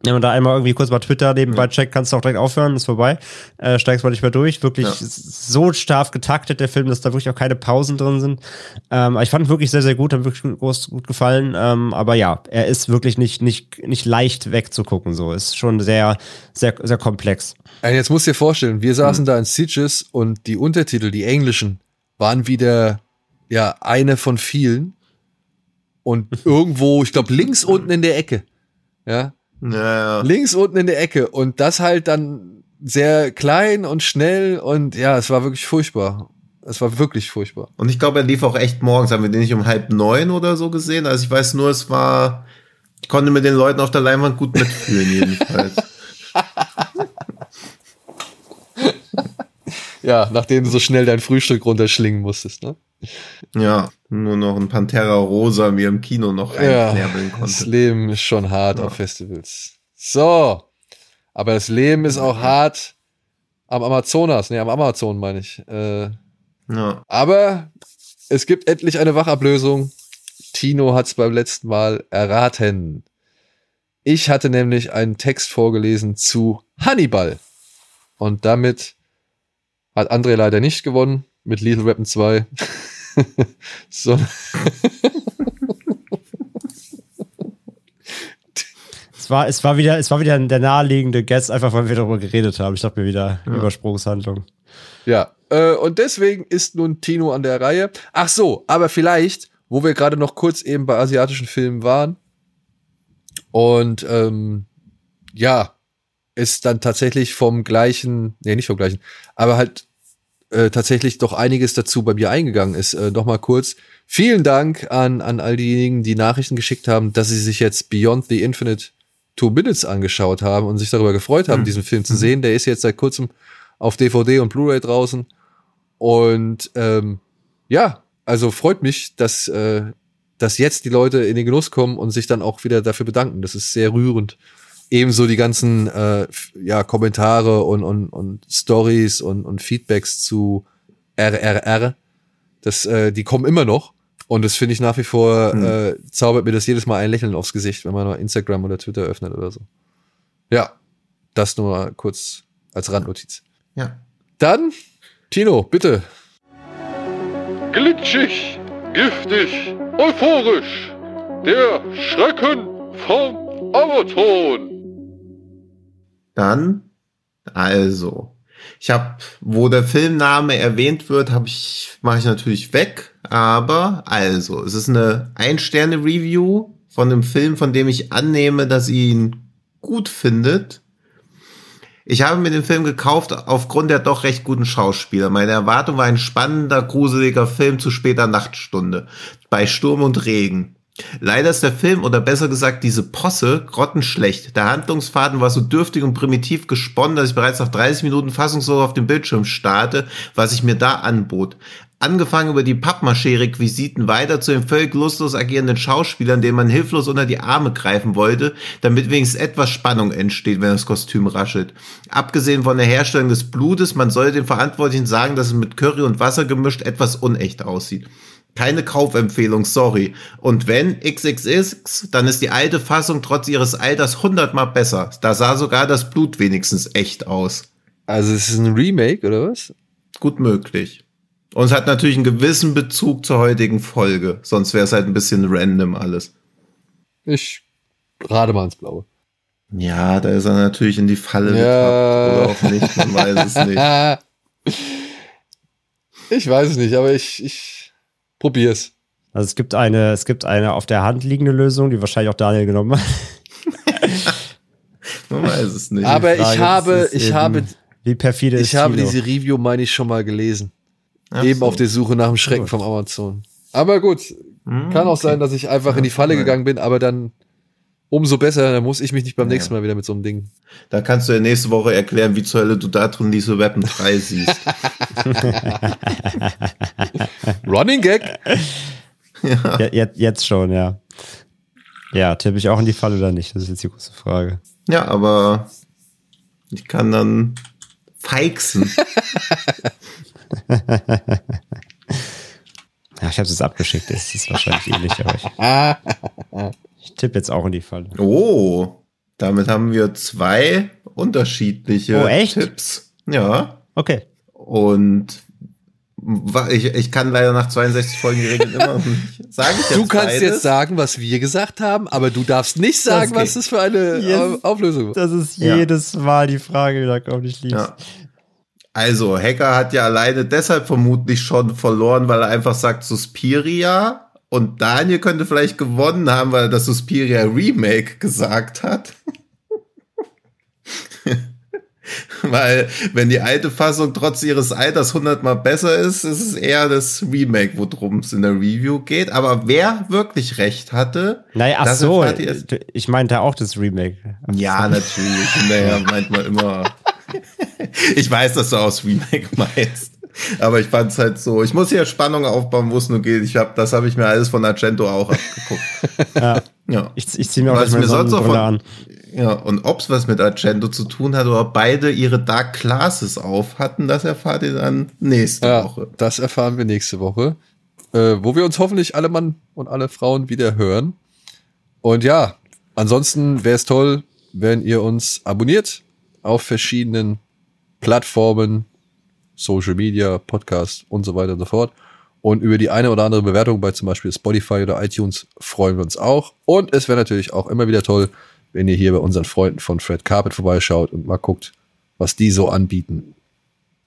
B: Wenn man da einmal irgendwie kurz mal Twitter nebenbei checkt, kannst du auch direkt aufhören, ist vorbei. Äh, steigst mal nicht mehr durch. Wirklich
C: Ja.
B: so scharf getaktet, der Film, dass da wirklich auch keine Pausen drin sind. Ähm, ich fand ihn wirklich sehr, sehr gut, hat mir wirklich groß, gut gefallen. Ähm, aber ja, er ist wirklich nicht, nicht, nicht leicht wegzugucken. So ist schon sehr, sehr, sehr komplex.
A: Ey, Jetzt musst du dir vorstellen, wir saßen da in Sitges und die Untertitel, die englischen, waren wieder ja eine von vielen. Und <laughs> irgendwo, ich glaube, links unten in der Ecke. Ja,
C: Ja, ja.
A: links unten in der Ecke. Und das halt dann sehr klein und schnell und ja, es war wirklich furchtbar. Es war wirklich furchtbar.
C: Und ich glaube, er lief auch echt morgens. Haben wir den nicht um halb neun oder so gesehen? Also ich weiß nur, es war, ich konnte mit den Leuten auf der Leinwand gut mitfühlen jedenfalls. <laughs>
A: Ja, nachdem du so schnell dein Frühstück runterschlingen musstest, ne?
C: ja, nur noch ein Pantera Rosa mir im Kino noch reinknärbeln
A: das
C: konnte.
A: Leben ist schon hart
C: Ja.
A: auf Festivals. So. Aber das Leben ist auch hart am Amazonas. Nee, am Amazon meine ich. Äh,
C: Ja.
A: aber es gibt endlich eine Wachablösung. Tino hat es beim letzten Mal erraten. Ich hatte nämlich einen Text vorgelesen zu Hannibal. Und damit hat André leider nicht gewonnen mit Lethal Weapon 2. <laughs> so.
B: war, es war wieder, es war wieder der naheliegende Guest, einfach weil wir darüber geredet haben. Ich dachte mir wieder ja. Übersprungshandlung.
A: Ja, äh, und deswegen ist nun Tino an der Reihe. Ach so, aber vielleicht, wo wir gerade noch kurz eben bei asiatischen Filmen waren und ähm, ja, ist dann tatsächlich vom gleichen, nee, nicht vom gleichen, aber halt äh, tatsächlich doch einiges dazu bei mir eingegangen ist. Äh, noch mal kurz. Vielen Dank an, an all diejenigen, die Nachrichten geschickt haben, dass sie sich jetzt Beyond the Infinite Two Minutes angeschaut haben und sich darüber gefreut haben, mhm. diesen Film zu sehen. Der ist jetzt seit kurzem auf DVD und Blu-ray draußen. Und ähm, ja, also freut mich, dass, äh, dass jetzt die Leute in den Genuss kommen und sich dann auch wieder dafür bedanken. Das ist sehr rührend ebenso die ganzen äh, ja, Kommentare und, und, und Stories und, und Feedbacks zu RRR. Das, äh, die kommen immer noch. Und das finde ich nach wie vor, mhm. äh, zaubert mir das jedes Mal ein Lächeln aufs Gesicht, wenn man mal Instagram oder Twitter öffnet oder so. Ja, das nur mal kurz als Randnotiz.
C: Ja.
A: Dann, Tino, bitte.
D: Glitschig, giftig, euphorisch. Der Schrecken vom Amazon.
C: Dann, also, ich habe, wo der Filmname erwähnt wird, habe ich mache ich natürlich weg. Aber also, es ist eine Ein-Sterne-Review von einem Film, von dem ich annehme, dass ihr ihn gut findet. Ich habe mir den Film gekauft aufgrund der doch recht guten Schauspieler. Meine Erwartung war ein spannender, gruseliger Film zu später Nachtstunde. Bei Sturm und Regen. Leider ist der Film, oder besser gesagt diese Posse, grottenschlecht. Der Handlungsfaden war so dürftig und primitiv gesponnen, dass ich bereits nach 30 Minuten fassungslos auf dem Bildschirm starte, was ich mir da anbot. Angefangen über die Pappmaché-Requisiten weiter zu den völlig lustlos agierenden Schauspielern, denen man hilflos unter die Arme greifen wollte, damit wenigstens etwas Spannung entsteht, wenn das Kostüm raschelt. Abgesehen von der Herstellung des Blutes, man sollte den Verantwortlichen sagen, dass es mit Curry und Wasser gemischt etwas unecht aussieht. Keine Kaufempfehlung, sorry. Und wenn XXX, dann ist die alte Fassung trotz ihres Alters hundertmal besser. Da sah sogar das Blut wenigstens echt aus.
A: Also es ist ein Remake, oder was?
C: Gut möglich. Und es hat natürlich einen gewissen Bezug zur heutigen Folge. Sonst wäre es halt ein bisschen random alles.
A: Ich rate mal ins Blaue.
C: Ja, da ist er natürlich in die Falle ja. Oder auch nicht, man weiß es nicht. <laughs>
A: Ich weiß es nicht, aber ich, ich Probier's.
B: Also es gibt eine, es gibt eine auf der Hand liegende Lösung, die wahrscheinlich auch Daniel genommen hat. <laughs>
C: Man weiß es nicht.
A: Aber ich habe, ich habe,
B: wie perfide
A: ich habe diese Review, meine ich, schon mal gelesen. Ach Eben so. auf der Suche nach dem Schrecken gut. vom Amazon. Aber gut, hm, kann auch okay. sein, dass ich einfach in die Falle gegangen bin, aber dann umso besser, dann muss ich mich nicht beim ja. nächsten Mal wieder mit so einem Ding.
C: Da kannst du ja nächste Woche erklären, wie zur Hölle du da drin diese Weapon 3 <laughs> siehst.
A: Running Gag?
B: Ja. ja. Jetzt, jetzt schon, ja. Ja, tippe ich auch in die Falle oder nicht? Das ist jetzt die große Frage.
C: Ja, aber ich kann dann feixen. <laughs>
B: ja, ich habe es abgeschickt, das ist wahrscheinlich <laughs> ähnlich, aber ich. Ich tippe jetzt auch in die Falle.
C: Oh, damit haben wir zwei unterschiedliche
B: oh,
C: Tipps. Ja.
B: Okay.
C: Und ich, ich kann leider nach 62 Folgen die Regeln immer nicht sagen.
A: Du kannst beides. jetzt sagen, was wir gesagt haben, aber du darfst nicht sagen, das was das für eine yes. Auflösung war.
B: Das ist jedes ja. Mal die Frage, die da kommt nicht liest. Ja.
C: Also, Hacker hat ja alleine deshalb vermutlich schon verloren, weil er einfach sagt Suspiria und Daniel könnte vielleicht gewonnen haben, weil er das Suspiria Remake gesagt hat. <laughs> weil, wenn die alte Fassung trotz ihres Alters hundertmal besser ist, ist es eher das Remake, worum es in der Review geht. Aber wer wirklich recht hatte,
B: naja, ach so, ich meinte auch das Remake.
C: Ja, natürlich. naja, meint man immer. <laughs> ich weiß, dass du aus Remake meinst. Aber ich fand es halt so, ich muss hier Spannung aufbauen, wo es nur geht. Ich hab, das habe ich mir alles von Argento auch abgeguckt. <laughs>
B: ja. ja. Ich, ich ziehe mir auch was mir sonst
C: von, an. Ja, und ob es was mit Argento zu tun hat oder beide ihre Dark Classes auf hatten, das erfahrt ihr dann nächste ja, Woche.
A: Das erfahren wir nächste Woche. Äh, wo wir uns hoffentlich alle Mann und alle Frauen wieder hören. Und ja, ansonsten wäre es toll, wenn ihr uns abonniert auf verschiedenen Plattformen, Social Media, Podcast und so weiter und so fort. Und über die eine oder andere Bewertung bei zum Beispiel Spotify oder iTunes freuen wir uns auch. Und es wäre natürlich auch immer wieder toll, wenn ihr hier bei unseren Freunden von Fred Carpet vorbeischaut und mal guckt, was die so anbieten.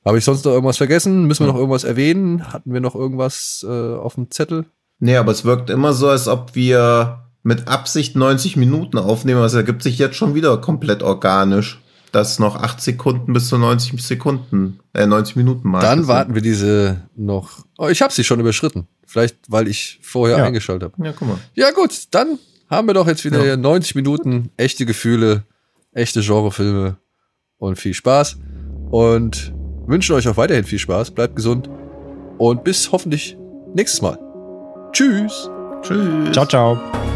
A: Habe ich sonst noch irgendwas vergessen? Müssen wir noch irgendwas erwähnen? Hatten wir noch irgendwas äh, auf dem Zettel?
C: Nee, aber es wirkt immer so, als ob wir mit Absicht 90 Minuten aufnehmen. Das ergibt sich jetzt schon wieder komplett organisch. Das noch 8 Sekunden bis zu 90 Sekunden, äh, 90 Minuten mal.
A: Dann warten wir diese noch. Oh, ich habe sie schon überschritten. Vielleicht, weil ich vorher
B: Ja.
A: eingeschaltet habe.
C: Ja, guck mal.
A: Ja, gut, dann haben wir doch jetzt wieder
C: Ja.
A: hier 90 Minuten echte Gefühle, echte Genrefilme und viel Spaß. Und wünschen euch auch weiterhin viel Spaß. Bleibt gesund und bis hoffentlich nächstes Mal. Tschüss.
C: Tschüss.
B: Ciao, ciao.